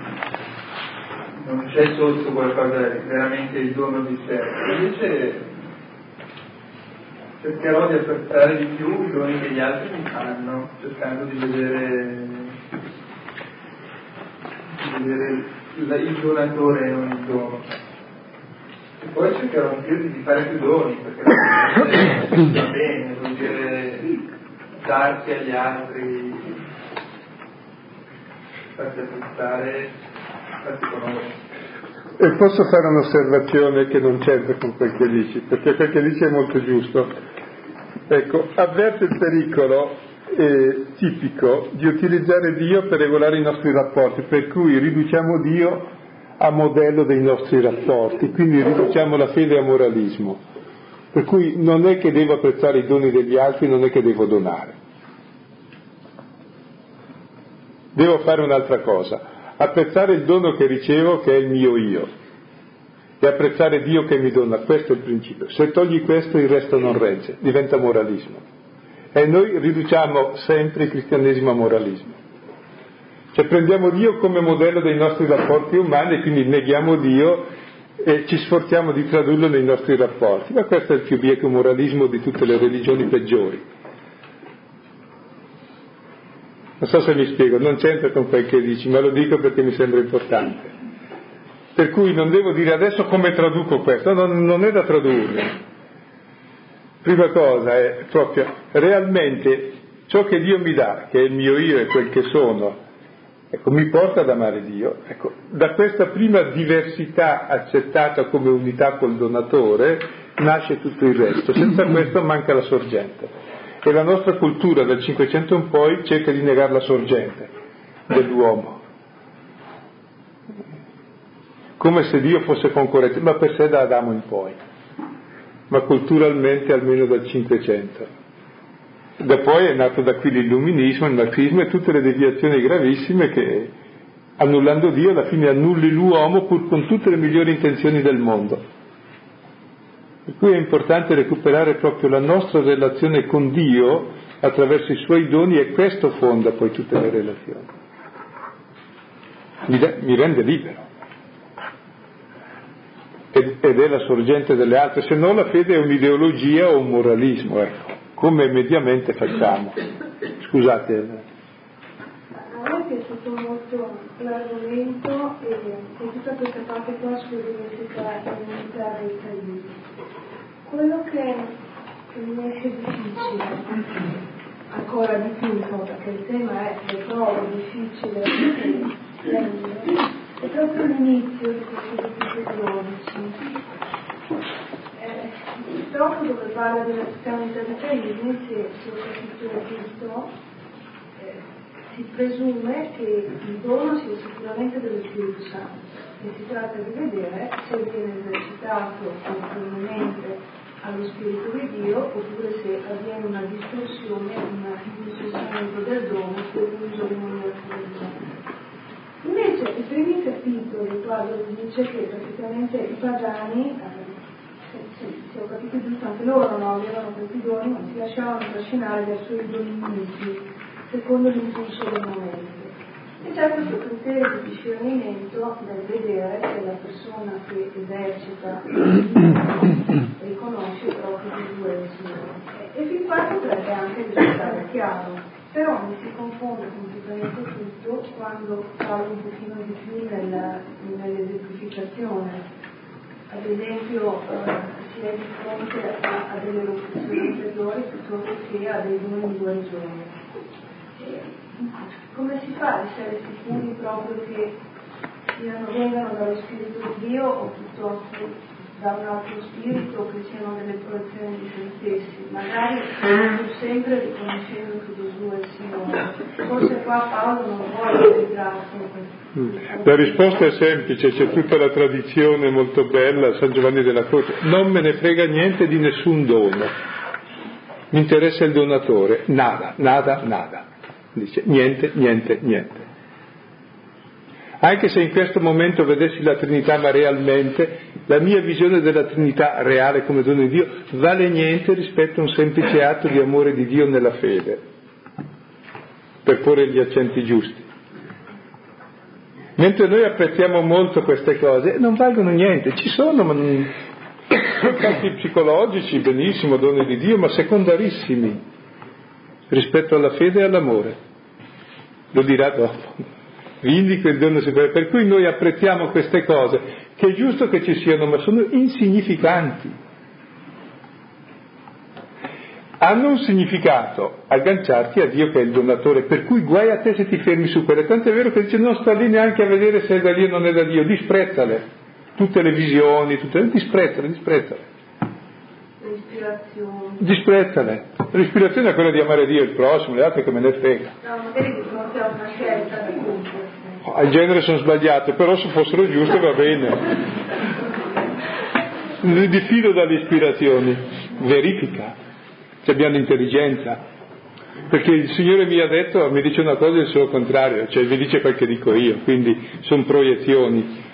non c'è sotto qualcosa veramente il dono di sé. Invece cercherò di apprezzare di più i doni che gli altri mi fanno, cercando di vedere, di vedere il, donatore non il dono. E poi cercherò anche di fare più doni, perché va bene, vuol dire darsi agli altri, farsi apprezzare, farsi conoscere. E posso fare un'osservazione che non c'entra con quel che dici, perché quel che dici è molto giusto. Ecco, avverte il pericolo eh, tipico di utilizzare Dio per regolare i nostri rapporti, per cui riduciamo Dio a modello dei nostri rapporti, quindi riduciamo la fede a moralismo. Per cui non è che devo apprezzare i doni degli altri, non è che devo donare. Devo fare un'altra cosa, apprezzare il dono che ricevo che è il mio io e apprezzare Dio che mi dona, questo è il principio. Se togli questo il resto non regge, diventa moralismo. E noi riduciamo sempre il cristianesimo a moralismo. Cioè prendiamo Dio come modello dei nostri rapporti umani e quindi neghiamo Dio e ci sforziamo di tradurlo nei nostri rapporti. Ma questo è il più bieco moralismo di tutte le religioni peggiori. Non so se mi spiego, non c'entra con quel che dici, ma lo dico perché mi sembra importante. Per cui non devo dire adesso come traduco questo, non, non è da tradurre. Prima cosa è proprio realmente ciò che Dio mi dà, che è il mio io e quel che sono, ecco, mi porta ad amare Dio. Ecco, da questa prima diversità accettata come unità col donatore nasce tutto il resto, senza questo manca la sorgente. E la nostra cultura dal Cinquecento in poi cerca di negare la sorgente dell'uomo, come se Dio fosse concorrente, ma per sé da Adamo in poi, ma culturalmente almeno dal Cinquecento. Da poi è nato da qui l'illuminismo, il marxismo e tutte le deviazioni gravissime che, annullando Dio, alla fine annulli l'uomo pur con tutte le migliori intenzioni del mondo. Per cui è importante recuperare proprio la nostra relazione con Dio attraverso i suoi doni e questo fonda poi tutte le relazioni. Mi, de- mi rende libero. Ed, è la sorgente delle altre, se no la fede è un'ideologia o un moralismo, ecco, come mediamente facciamo. Scusate. A me è piaciuto molto l'argomento e, e tutta questa parte qua sull'università e l'unità dei paesi quello che mi esce difficile, ancora di più, perché il tema è le prove difficili è proprio l'inizio di questo capitolo 12. Eh, proprio dove parla della se, se ho capito giusto, eh, si presume che il dono sia sicuramente dello Spirito e si tratta di vedere se viene esercitato conformemente allo Spirito di Dio oppure se avviene una distorsione, un distorsionamento del dono per non del dono. Invece i primi capitoli quando dice che praticamente i pagani, eh, se, se, ho capito giusto anche loro no, avevano questi doni, non si lasciavano trascinare verso i doni secondo l'impulso del momento. E c'è questo criterio di discernimento nel vedere che la persona che esercita riconosce proprio è il Signore. E fin qua potrebbe anche risultare chiaro, però mi si confonde completamente tutto quando parlo un pochino di più nella, nell'esemplificazione. Ad esempio eh, si è di fronte a, a delle locuzioni interiori piuttosto che a dei doni di guarigione come si fa ad essere sicuri proprio che siano, vengano dallo Spirito di Dio o piuttosto da un altro spirito che siano delle proiezioni di se stessi, magari pur sempre riconoscendo che Gesù è il Signore. Forse qua Paolo non vuole ritirarsi in La risposta è semplice, c'è tutta la tradizione molto bella, San Giovanni della Croce, non me ne frega niente di nessun dono, mi interessa il donatore, nada, nada, nada. Dice niente, niente, niente. Anche se in questo momento vedessi la Trinità ma realmente, la mia visione della Trinità reale come dono di Dio vale niente rispetto a un semplice atto di amore di Dio nella fede, per porre gli accenti giusti. Mentre noi apprezziamo molto queste cose, non valgono niente, ci sono, ma non... campi psicologici, benissimo, doni di Dio, ma secondarissimi rispetto alla fede e all'amore. Lo dirà dopo. Vindico il dono superiore. Per cui noi apprezziamo queste cose, che è giusto che ci siano, ma sono insignificanti. Hanno un significato, agganciarti a Dio che è il donatore, per cui guai a te se ti fermi su quelle. Tanto è vero che dice non sta lì neanche a vedere se è da Dio o non è da Dio, disprezzale. Tutte le visioni, tutte, disprezzale, disprezzale. L'ispirazione. Disprezzale. L'ispirazione è quella di amare Dio il prossimo, le altre che me ne frega. No, magari di fronte a una scelta. Al genere sono sbagliate, però se fossero giuste va bene. Mi diffido dalle ispirazioni, verifica, se abbiamo intelligenza. Perché il Signore mi ha detto, mi dice una cosa e il suo contrario, cioè mi dice quel che dico io, quindi sono proiezioni.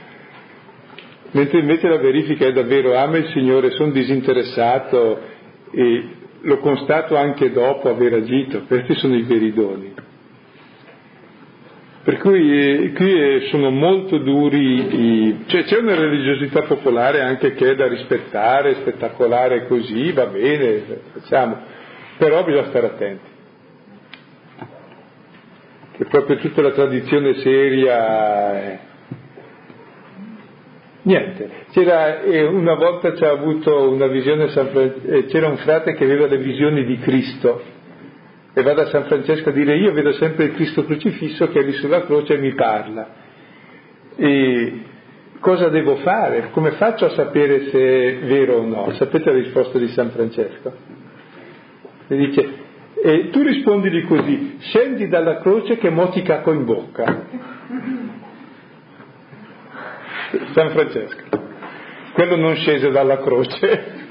Mentre invece la verifica è davvero ama il Signore, sono disinteressato e lo constato anche dopo aver agito, questi sono i veri doni. Per cui eh, qui eh, sono molto duri, i, cioè c'è una religiosità popolare anche che è da rispettare, spettacolare così, va bene, facciamo, però bisogna stare attenti. Che proprio tutta la tradizione seria... È... Niente, c'era, eh, una volta c'è avuto una visione, eh, c'era un frate che aveva le visioni di Cristo e va da San Francesco a dire io vedo sempre il Cristo crocifisso che è lì sulla croce e mi parla. E cosa devo fare? Come faccio a sapere se è vero o no? Sapete la risposta di San Francesco? E dice, e tu rispondili così, scendi dalla croce che mo ti cacco in bocca. San Francesco. Quello non scese dalla croce.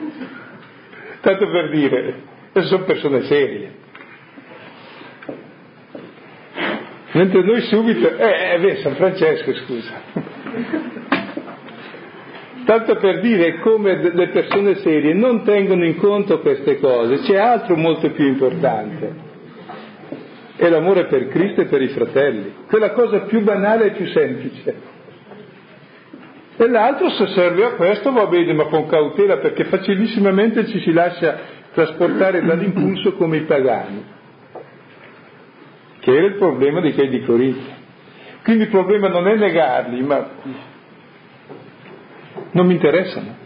Tanto per dire, sono persone serie. Mentre noi subito, eh, eh beh, San Francesco, scusa. Tanto per dire come le persone serie non tengono in conto queste cose, c'è altro molto più importante. È l'amore per Cristo e per i fratelli, quella cosa più banale e più semplice. E l'altro se serve a questo va bene, ma con cautela perché facilissimamente ci si lascia trasportare dall'impulso come i pagani, che era il problema di quelli di Corinto. Quindi il problema non è negarli, ma non mi interessano.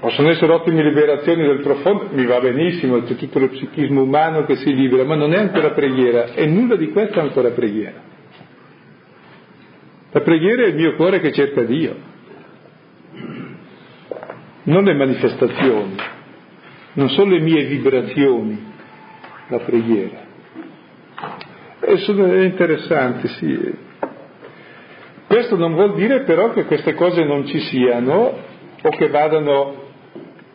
Possono essere ottime liberazioni del profondo, mi va benissimo, c'è tutto lo psichismo umano che si libera, ma non è ancora preghiera e nulla di questo è ancora preghiera. La preghiera è il mio cuore che cerca Dio, non le manifestazioni, non sono le mie vibrazioni, la preghiera. E sono interessanti, sì. Questo non vuol dire però che queste cose non ci siano o che vadano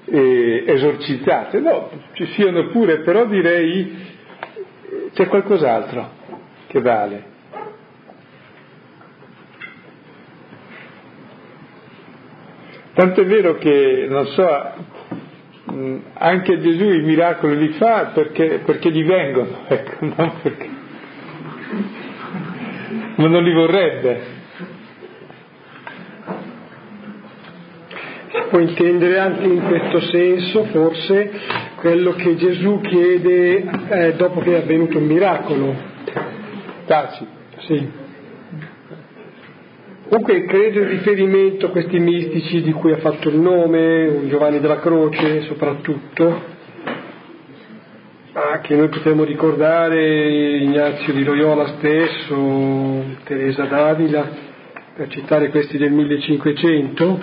eh, esorcizzate, no, ci siano pure, però direi c'è qualcos'altro che vale. Tant'è vero che, non so, anche Gesù i miracoli li fa perché, perché gli vengono, ecco, non perché. Ma non li vorrebbe. Si può intendere anche in questo senso, forse, quello che Gesù chiede eh, dopo che è avvenuto un miracolo. Taci. Sì. Comunque credo in riferimento a questi mistici di cui ha fatto il nome, Giovanni della Croce soprattutto, ma che noi potremmo ricordare Ignazio di Loyola stesso, Teresa d'Avila, per citare questi del 1500,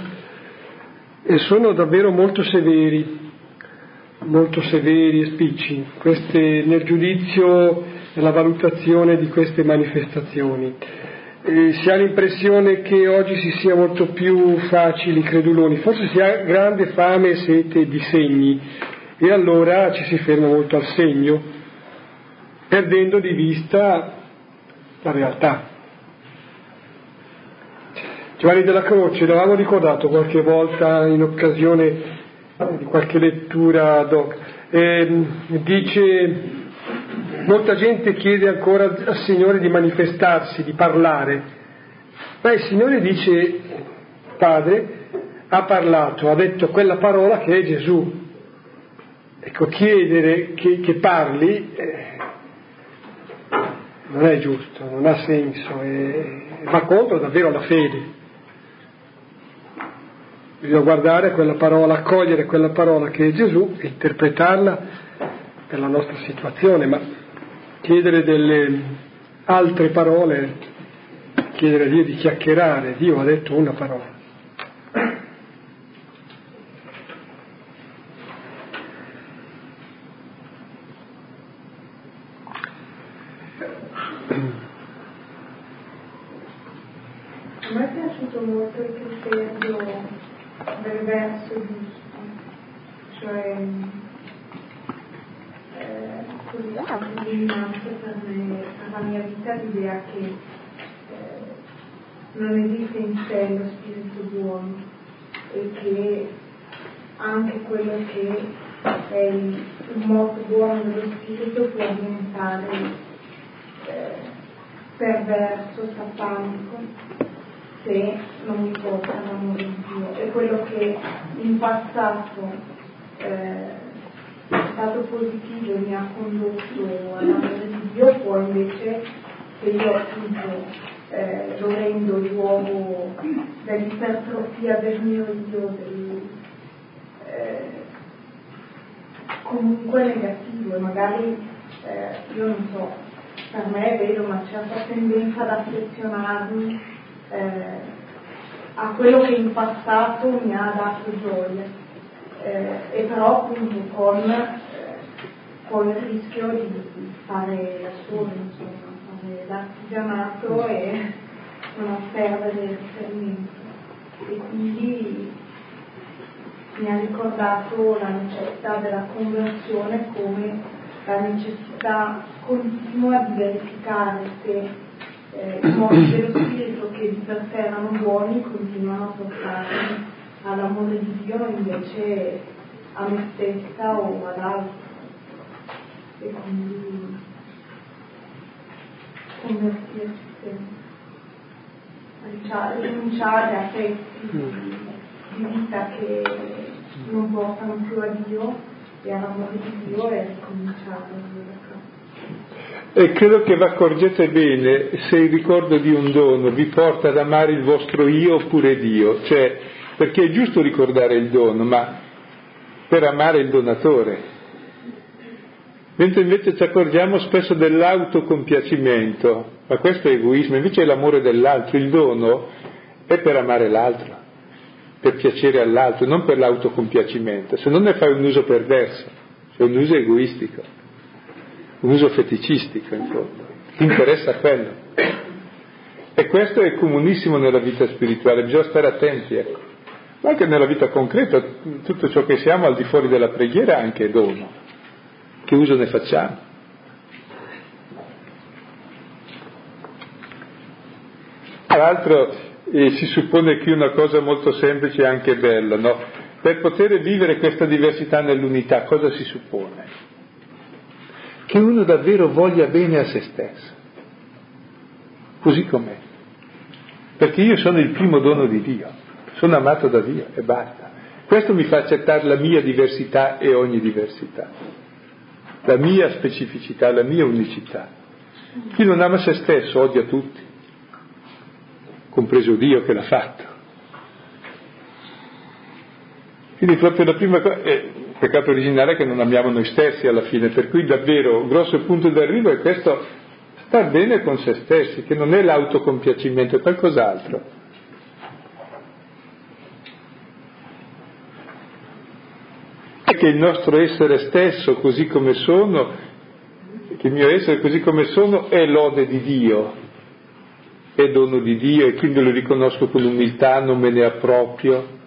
e sono davvero molto severi, molto severi e spicci queste, nel giudizio e nella valutazione di queste manifestazioni eh, si ha l'impressione che oggi si sia molto più facili creduloni, forse si ha grande fame e sete di segni. E allora ci si ferma molto al segno, perdendo di vista la realtà. Giovanni della Croce, l'avevamo ricordato qualche volta in occasione di qualche lettura doc, eh, dice Molta gente chiede ancora al Signore di manifestarsi, di parlare, ma il Signore dice, Padre, ha parlato, ha detto quella parola che è Gesù. Ecco, chiedere che, che parli eh, non è giusto, non ha senso, eh, va contro davvero la fede. Bisogna guardare quella parola, accogliere quella parola che è Gesù, interpretarla per la nostra situazione, ma chiedere delle altre parole, chiedere a Dio di chiacchierare, Dio ha detto una parola. A me è piaciuto molto il criterio del verso giusto, cioè così illuminante per, me, per la mia vita l'idea che eh, non esiste in sé lo spirito buono e che anche quello che è il, modo buono dello spirito può diventare eh, perverso, satanico se non mi porta l'amore di Dio. E quello che in passato eh, è stato positivo e mi ha condotto all'amore di Dio, poi invece se io appunto eh, lo rendo luogo dell'ipertrofia del mio io, del, eh, comunque negativo e magari eh, io non so, per me vedo una certa tendenza ad affezionarmi eh, a quello che in passato mi ha dato gioia eh, e però appunto con, eh, con il rischio di fare la sola, insomma, fare l'artigianato e non perdere il riferimento. E quindi mi ha ricordato la necessità della conversione come la necessità continua di verificare se eh, i modi dello spirito che di per sé erano buoni continuano a portarmi all'amore di Dio invece a me stessa o ad altri. E quindi convertirsi rinunciare a pezzi di, di vita che non portano più a Dio e all'amore di Dio e ricominciare vivere e credo che vi accorgete bene se il ricordo di un dono vi porta ad amare il vostro io oppure Dio, cioè perché è giusto ricordare il dono, ma per amare il donatore. Mentre invece ci accorgiamo spesso dell'autocompiacimento, ma questo è egoismo, invece è l'amore dell'altro, il dono è per amare l'altro, per piacere all'altro, non per l'autocompiacimento, se non ne fai un uso perverso, cioè un uso egoistico, un uso feticistico in fondo, ti interessa quello. E questo è comunissimo nella vita spirituale, bisogna stare attenti, ecco ma anche nella vita concreta, tutto ciò che siamo al di fuori della preghiera è anche dono. Che uso ne facciamo? Tra l'altro eh, si suppone che una cosa molto semplice e anche bella, no? Per poter vivere questa diversità nell'unità, cosa si suppone? Che uno davvero voglia bene a se stesso, così com'è. Perché io sono il primo dono di Dio, sono amato da Dio e basta. Questo mi fa accettare la mia diversità e ogni diversità, la mia specificità, la mia unicità. Chi non ama se stesso odia tutti, compreso Dio che l'ha fatto. Quindi proprio la prima cosa, eh, il peccato originale è che non amiamo noi stessi alla fine, per cui davvero un grosso punto d'arrivo è questo, star bene con se stessi, che non è l'autocompiacimento, è qualcos'altro. Che il nostro essere stesso, così come sono, che il mio essere così come sono, è lode di Dio, è dono di Dio e quindi lo riconosco con umiltà, non me ne approprio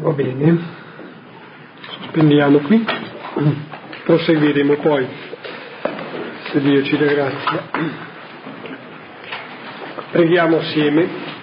Va bene, sospendiamo qui, proseguiremo poi, se Dio ci dà grazia. Preghiamo assieme.